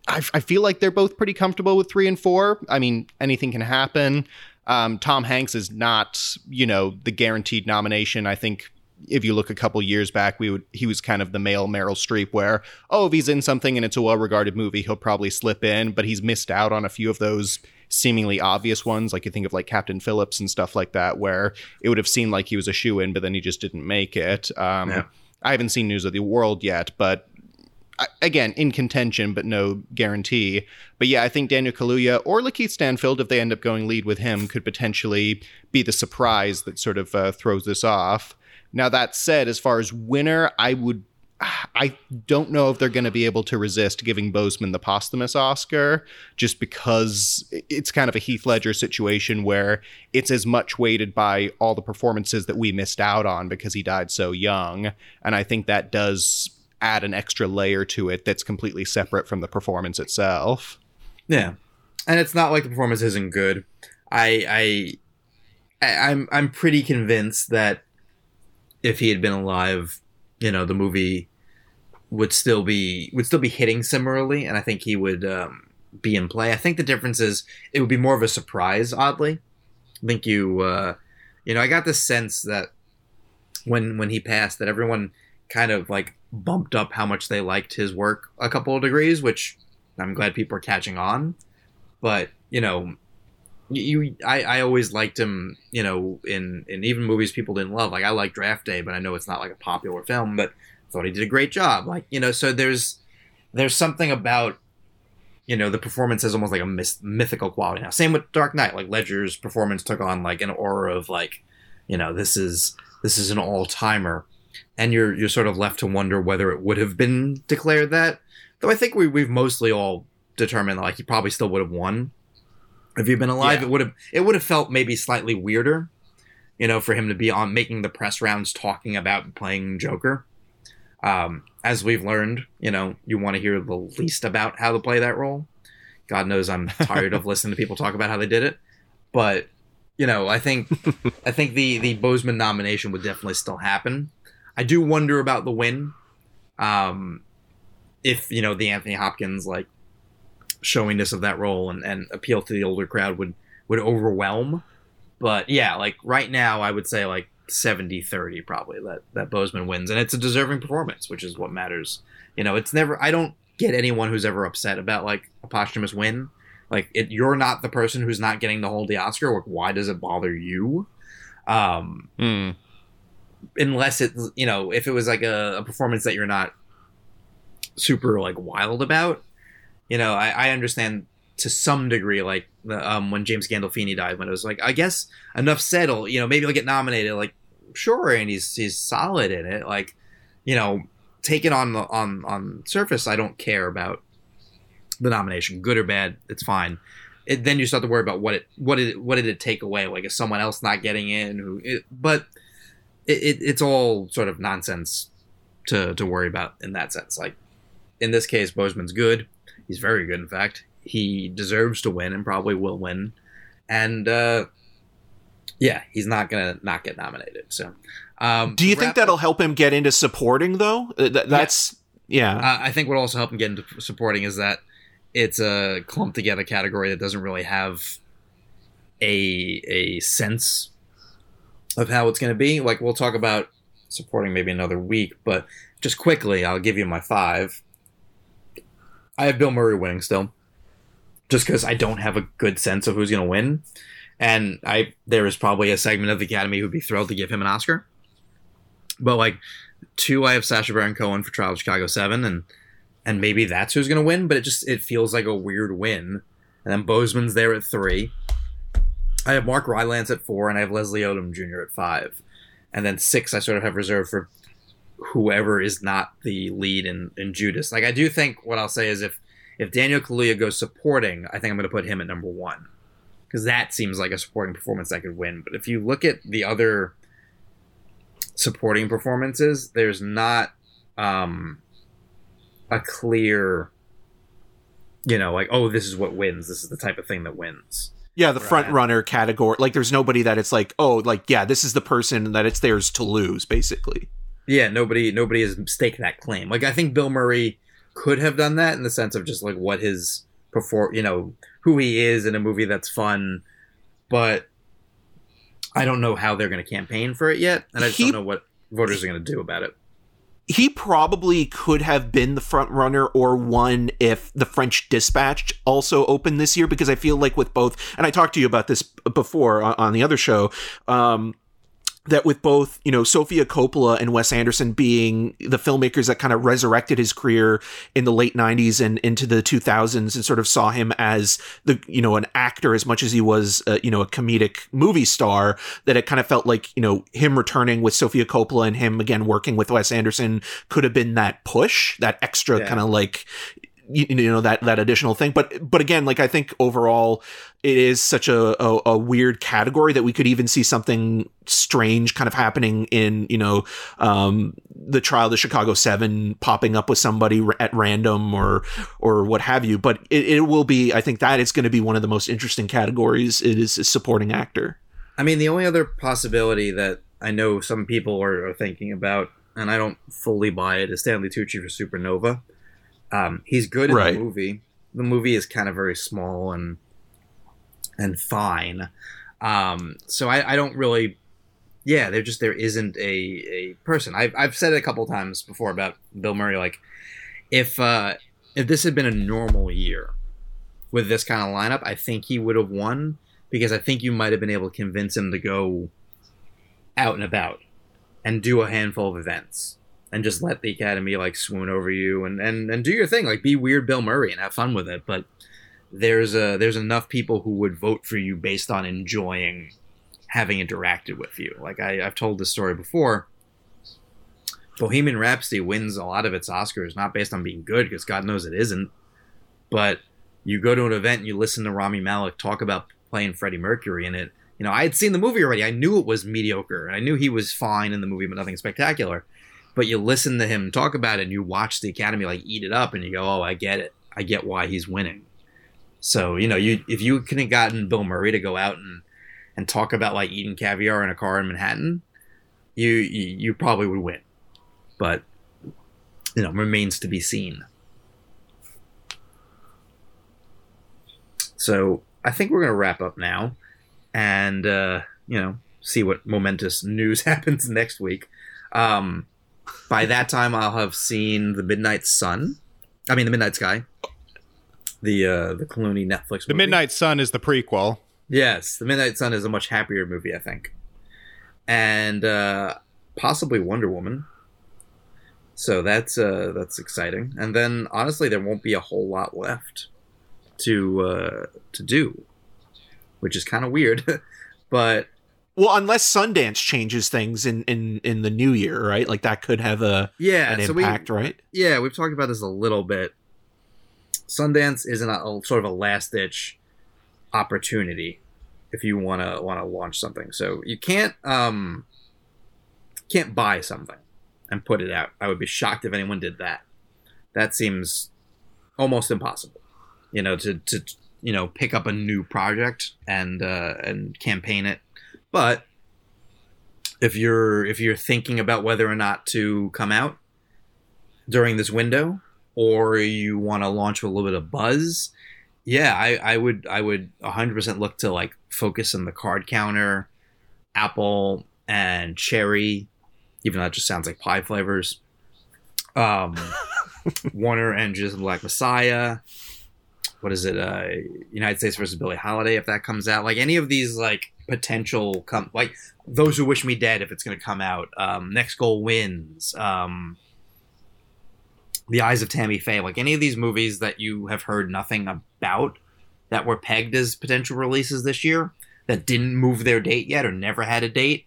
I, I feel like they're both pretty comfortable with three and four. I mean, anything can happen. Um, Tom Hanks is not, you know, the guaranteed nomination. I think if you look a couple years back, we would he was kind of the male Meryl Streep, where oh, if he's in something and it's a well-regarded movie, he'll probably slip in. But he's missed out on a few of those seemingly obvious ones, like you think of like Captain Phillips and stuff like that, where it would have seemed like he was a shoe in, but then he just didn't make it. Um, yeah. I haven't seen News of the World yet, but again in contention, but no guarantee. But yeah, I think Daniel Kaluuya or Lakeith Stanfield, if they end up going lead with him, could potentially be the surprise that sort of uh, throws this off. Now that said, as far as winner, I would I don't know if they're going to be able to resist giving Boseman the posthumous Oscar just because it's kind of a Heath Ledger situation where it's as much weighted by all the performances that we missed out on because he died so young. And I think that does add an extra layer to it that's completely separate from the performance itself. Yeah. And it's not like the performance isn't good. I I I'm I'm pretty convinced that if he had been alive, you know, the movie would still be would still be hitting similarly, and I think he would um, be in play. I think the difference is it would be more of a surprise. Oddly, I think you, uh, you know, I got this sense that when when he passed, that everyone kind of like bumped up how much they liked his work a couple of degrees, which I'm glad people are catching on. But you know, you I, I always liked him you know in in even movies people didn't love. Like i like draft day but i know it's not like a popular film but I thought he did a great job. Like you know so there's there's something about you know the performance has almost like a myth- mythical quality now. Same with dark knight. Like ledger's performance took on like an aura of like you know this is this is an all-timer. And you're you're sort of left to wonder whether it would have been declared that. Though i think we, we've mostly all determined like he probably still would have won if he'd been alive, yeah. it would have it would have felt maybe slightly weirder, you know, for him to be on making the press rounds talking about playing Joker. Um, as we've learned, you know, you want to hear the least about how to play that role. God knows I'm tired of listening to people talk about how they did it, but you know, I think I think the the Boseman nomination would definitely still happen. I do wonder about the win. Um, if you know the Anthony Hopkins like showiness of that role and, and appeal to the older crowd would would overwhelm. But yeah, like right now, I would say like 70 30 probably that, that Boseman wins. And it's a deserving performance, which is what matters. You know, it's never, I don't get anyone who's ever upset about like a posthumous win. Like, it, you're not the person who's not getting to hold the Oscar. Like, why does it bother you? Um, mm. Unless it's, you know, if it was like a, a performance that you're not super like wild about, you know, I, I understand to some degree, like um, when James Gandolfini died, when it was like, I guess enough said, you know, maybe he'll get nominated. Like, sure, and he's he's solid in it. Like, you know, take it on the on on surface. I don't care about the nomination, good or bad. It's fine. It, then you start to worry about what it what did what did it take away? Like, is someone else not getting in? Who? It, but it, it, it's all sort of nonsense to to worry about in that sense. Like in this case, Boseman's good. He's very good, in fact. He deserves to win and probably will win. And uh, yeah, he's not gonna not get nominated. So, um, do you think that'll help him get into supporting though? Uh, th- that's yeah. yeah. Uh, I think what also help him get into supporting is that it's a clumped together category that doesn't really have a a sense of how it's going to be. Like we'll talk about supporting maybe another week, but just quickly, I'll give you my five. I have Bill Murray winning still, just because I don't have a good sense of who's going to win, and I there is probably a segment of the Academy who'd be thrilled to give him an Oscar. But like two, I have Sacha Baron Cohen for Trial of Chicago Seven, and and maybe that's who's going to win. But it just it feels like a weird win. And then Boseman's there at three. I have Mark Rylance at four, and I have Leslie Odom Jr. at five. And then six, I sort of have reserved for whoever is not the lead in, in Judas. Like I do think what I'll say is if if Daniel Kaluuya goes supporting, I think I'm going to put him at number one because that seems like a supporting performance that could win. But if you look at the other supporting performances, there's not um, a clear, you know, like oh, this is what wins. This is the type of thing that wins. Yeah, the front runner category. Like, there's nobody that it's like, oh, like, yeah, this is the person that it's theirs to lose, basically. Yeah, nobody, nobody has staked that claim. Like, I think Bill Murray could have done that in the sense of just like what his perform, you know, who he is in a movie that's fun, but I don't know how they're going to campaign for it yet, and I just He- don't know what voters are going to do about it. he probably could have been the front runner or one if the French Dispatch also opened this year because I feel like with both and I talked to you about this before on, on the other show um that with both, you know, Sofia Coppola and Wes Anderson being the filmmakers that kind of resurrected his career in the late 90s and into the 2000s and sort of saw him as the, you know, an actor as much as he was, uh, you know, a comedic movie star, that it kind of felt like, you know, him returning with Sofia Coppola and him again working with Wes Anderson could have been that push, that extra Yeah. kind of like, you, you know that that additional thing but but again like i think overall it is such a, a a weird category that we could even see something strange kind of happening in you know um the trial of the chicago 7 popping up with somebody at random or or what have you but it, it will be i think that is going to be one of the most interesting categories it is, is supporting actor I mean, the only other possibility that I know some people are, are thinking about, and I don't fully buy it, is Stanley Tucci for Supernova. Um, he's good in Right. the movie. The movie is kind of very small and and fine. Um, so I, I don't really. Yeah, there just there isn't a a person. I've I've said it a couple times before about Bill Murray. Like, if uh, if this had been a normal year with this kind of lineup, I think he would have won because I think you might have been able to convince him to go out and about and do a handful of events and just let the academy like swoon over you and and and do your thing like be weird Bill Murray and have fun with it but there's a there's enough people who would vote for you based on enjoying having interacted with you like I, I've told this story before Bohemian Rhapsody wins a lot of its Oscars not based on being good because God knows it isn't but you go to an event and you listen to Rami Malek talk about playing Freddie Mercury in it. You know, I had seen the movie already. I knew it was mediocre. I knew he was fine in the movie, but nothing spectacular. But you listen to him talk about it and you watch the Academy like eat it up and you go, Oh, I get it. I get why he's winning. So, you know, you if you could have gotten Bill Murray to go out and and talk about like eating caviar in a car in Manhattan, you you, probably would win. But you know, remains to be seen. So I think we're gonna wrap up now, and uh, you know, see what momentous news happens next week. Um, by that time, I'll have seen the Midnight Sun. I mean, the Midnight Sky. The uh, the Clooney Netflix. The movie. Midnight Sun is the prequel. Yes, the Midnight Sun is a much happier movie, I think, and uh, possibly Wonder Woman. So that's uh, that's exciting. And then honestly, there won't be a whole lot left to uh, to do, which is kind of weird. but well unless sundance changes things in in in the new year right like that could have a yeah, an so we impact right yeah we've talked about this a little bit. Sundance isn't a, a sort of a last ditch opportunity if you want to want to launch something. So you can't um can't buy something and put it out. I would be shocked if anyone did that. That seems almost impossible. You know, to to you know pick up a new project and uh, and campaign it. But if you're if you're thinking about whether or not to come out during this window, or you want to launch with a little bit of buzz, yeah, I, I would I would 100% look to like Focus on the Card Counter, Apple and Cherry, even though that just sounds like pie flavors. Um, Warner and and Black Messiah. What is it? Uh, United States versus Billie Holiday. If that comes out, like any of these, like potential come, like those who wish me dead. If it's going to come out, um, Next Goal Wins. Um, the Eyes of Tammy Faye, like any of these movies that you have heard nothing about that were pegged as potential releases this year that didn't move their date yet or never had a date,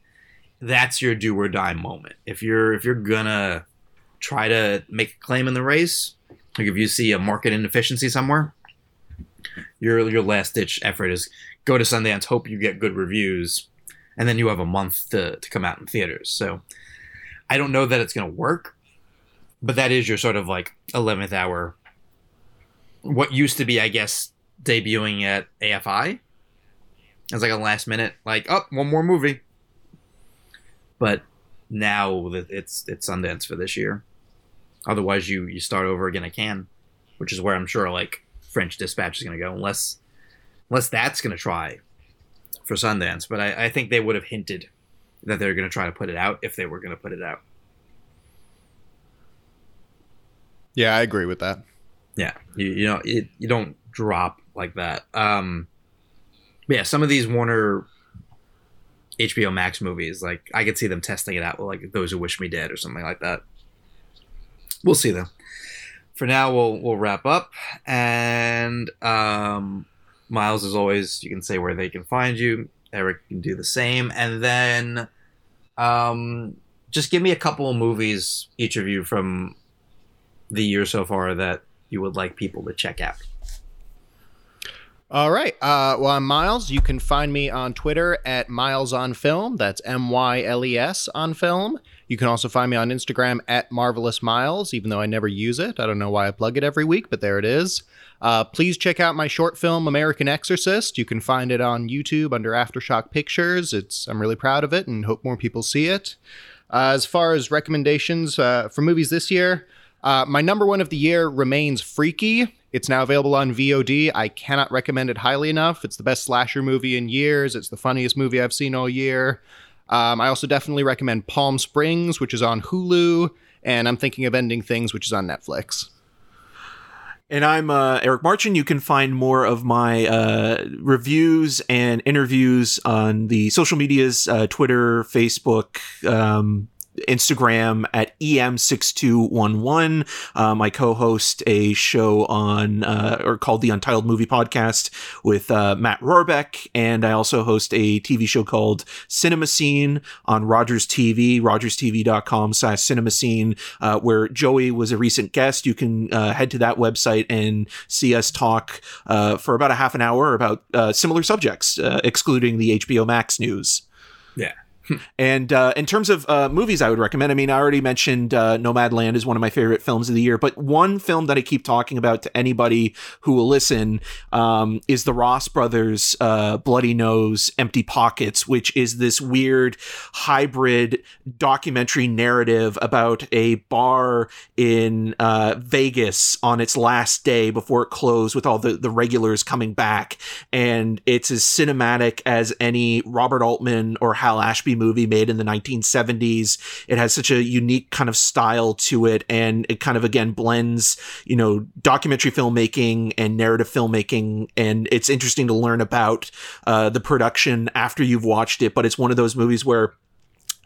that's your do or die moment. If you're if you're gonna try to make a claim in the race, like if you see a market inefficiency somewhere, your your last ditch effort is go to Sundance, hope you get good reviews, and then you have a month to, to come out in theaters. So I don't know that it's gonna work, but that is your sort of like eleventh hour. What used to be, I guess, debuting at AFI as like a last minute, like, oh, one more movie. But now it's it's Sundance for this year. Otherwise, you you start over again at Cannes, which is where I'm sure like French Dispatch is going to go, unless unless that's going to try for Sundance. But I, I think they would have hinted that they're going to try to put it out if they were going to put it out. Yeah, I agree with that. Yeah, you you know it, you don't drop like that. Um, yeah, some of these Warner HBO Max movies, like I could see them testing it out with like Those Who Wish Me Dead or something like that. We'll see though. For now, we'll we'll wrap up, and um, Miles, as always, you can say where they can find you. Eric can do the same, and then um, just give me a couple of movies, each of you, from the year so far that you would like people to check out. All right. Uh, well, I'm Miles. You can find me on Twitter at Miles on Film. That's M Y L E S on Film. You can also find me on Instagram at Marvelous Miles, even though I never use it. I don't know why I plug it every week, but there it is. Uh, please check out my short film American Exorcist. You can find it on YouTube under Aftershock Pictures. It's I'm really proud of it and hope more people see it. Uh, as far as recommendations uh, for movies this year, uh, my number one of the year remains Freaky. It's now available on VOD. I cannot recommend it highly enough. It's the best slasher movie in years. It's the funniest movie I've seen all year. Um, I also definitely recommend Palm Springs, which is on Hulu, and I'm thinking of Ending Things, which is on Netflix. And I'm uh, Eric Marchin. You can find more of my uh, reviews and interviews on the social medias uh, Twitter, Facebook, um, Instagram at em6211. Um, I co-host a show on uh, or called the Untitled Movie Podcast with uh, Matt Rohrbeck, and I also host a TV show called Cinema Scene on Rogers TV, rogerstv.com slash cinema scene, uh, where Joey was a recent guest. You can uh, head to that website and see us talk uh, for about a half an hour about uh, similar subjects, excluding the HBO Max news. Yeah and uh, in terms of uh, movies, I would recommend. I mean, I already mentioned uh, Nomadland is one of my favorite films of the year, but one film that I keep talking about to anybody who will listen um, is the Ross Brothers' uh, Bloody Nose, Empty Pockets, which is this weird hybrid documentary narrative about a bar in uh, Vegas on its last day before it closed, with all the the regulars coming back, and it's as cinematic as any Robert Altman or Hal Ashby movie made in the 1970s. It has such a unique kind of style to it, and it kind of again blends, you know, documentary filmmaking and narrative filmmaking. And it's interesting to learn about uh, the production after you've watched it. But it's one of those movies where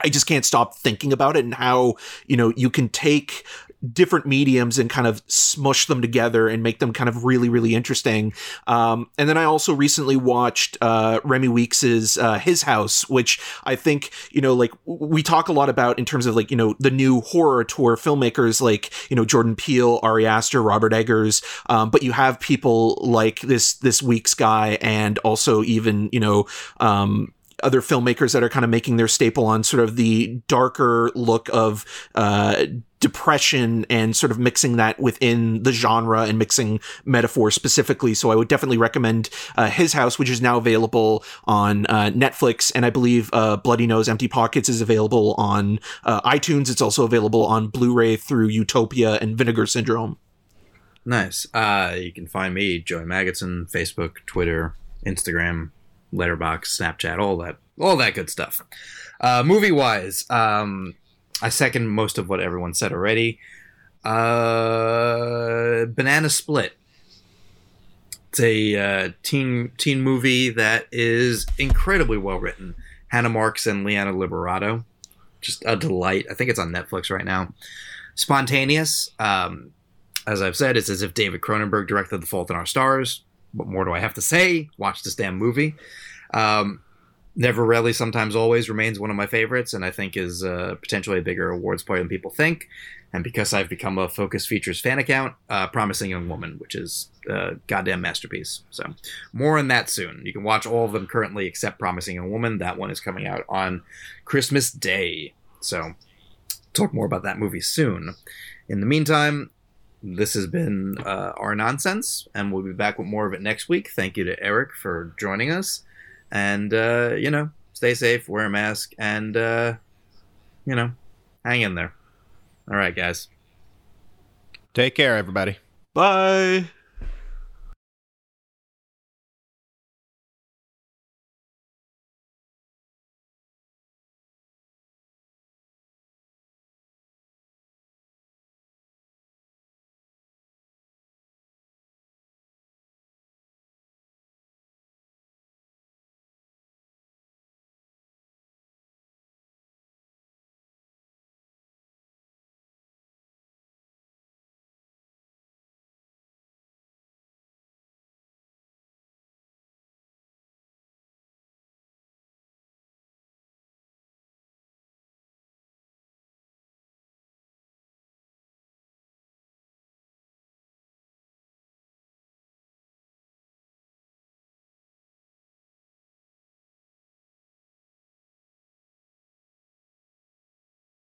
I just can't stop thinking about it and how, you know, you can take different mediums and kind of smush them together and make them kind of really, really interesting. Um, and then I also recently watched uh, Remi Weekes's uh, His House, which I think, you know, like we talk a lot about in terms of like, you know, the new horror auteur filmmakers like, you know, Jordan Peele, Ari Aster, Robert Eggers. Um, but you have people like this, this Weeks guy and also even, you know, um, other filmmakers that are kind of making their staple on sort of the darker look of uh, depression and sort of mixing that within the genre and mixing metaphor specifically. So I would definitely recommend uh, His House, which is now available on uh, Netflix, and I believe uh, Bloody Nose Empty Pockets is available on uh, iTunes. It's also available on Blu-ray through Utopia and Vinegar Syndrome. Nice. Uh, you can find me, Joey Magidson, Facebook, Twitter, Instagram, Letterboxd, Snapchat, all that, all that good stuff. Uh, movie wise, um, I second most of what everyone said already. Uh, Banana Split. It's a uh, teen teen movie that is incredibly well written. Hannah Marks and Liana Liberato, just a delight. I think it's on Netflix right now. Spontaneous. Um, as I've said, it's as if David Cronenberg directed The Fault in Our Stars. What more do I have to say? Watch this damn movie. Um, Never, rarely, sometimes, always remains one of my favorites, and I think is uh, potentially a bigger awards play than people think. And because I've become a Focus Features fan account, uh, Promising Young Woman, which is a goddamn masterpiece. So, more on that soon. You can watch all of them currently except Promising Young Woman. That one is coming out on Christmas Day. So, talk more about that movie soon. In the meantime, this has been uh, our nonsense, and we'll be back with more of it next week. Thank you to Eric for joining us. And, uh, you know, stay safe, wear a mask, and, uh, you know, hang in there. All right, guys. Take care, everybody. Bye.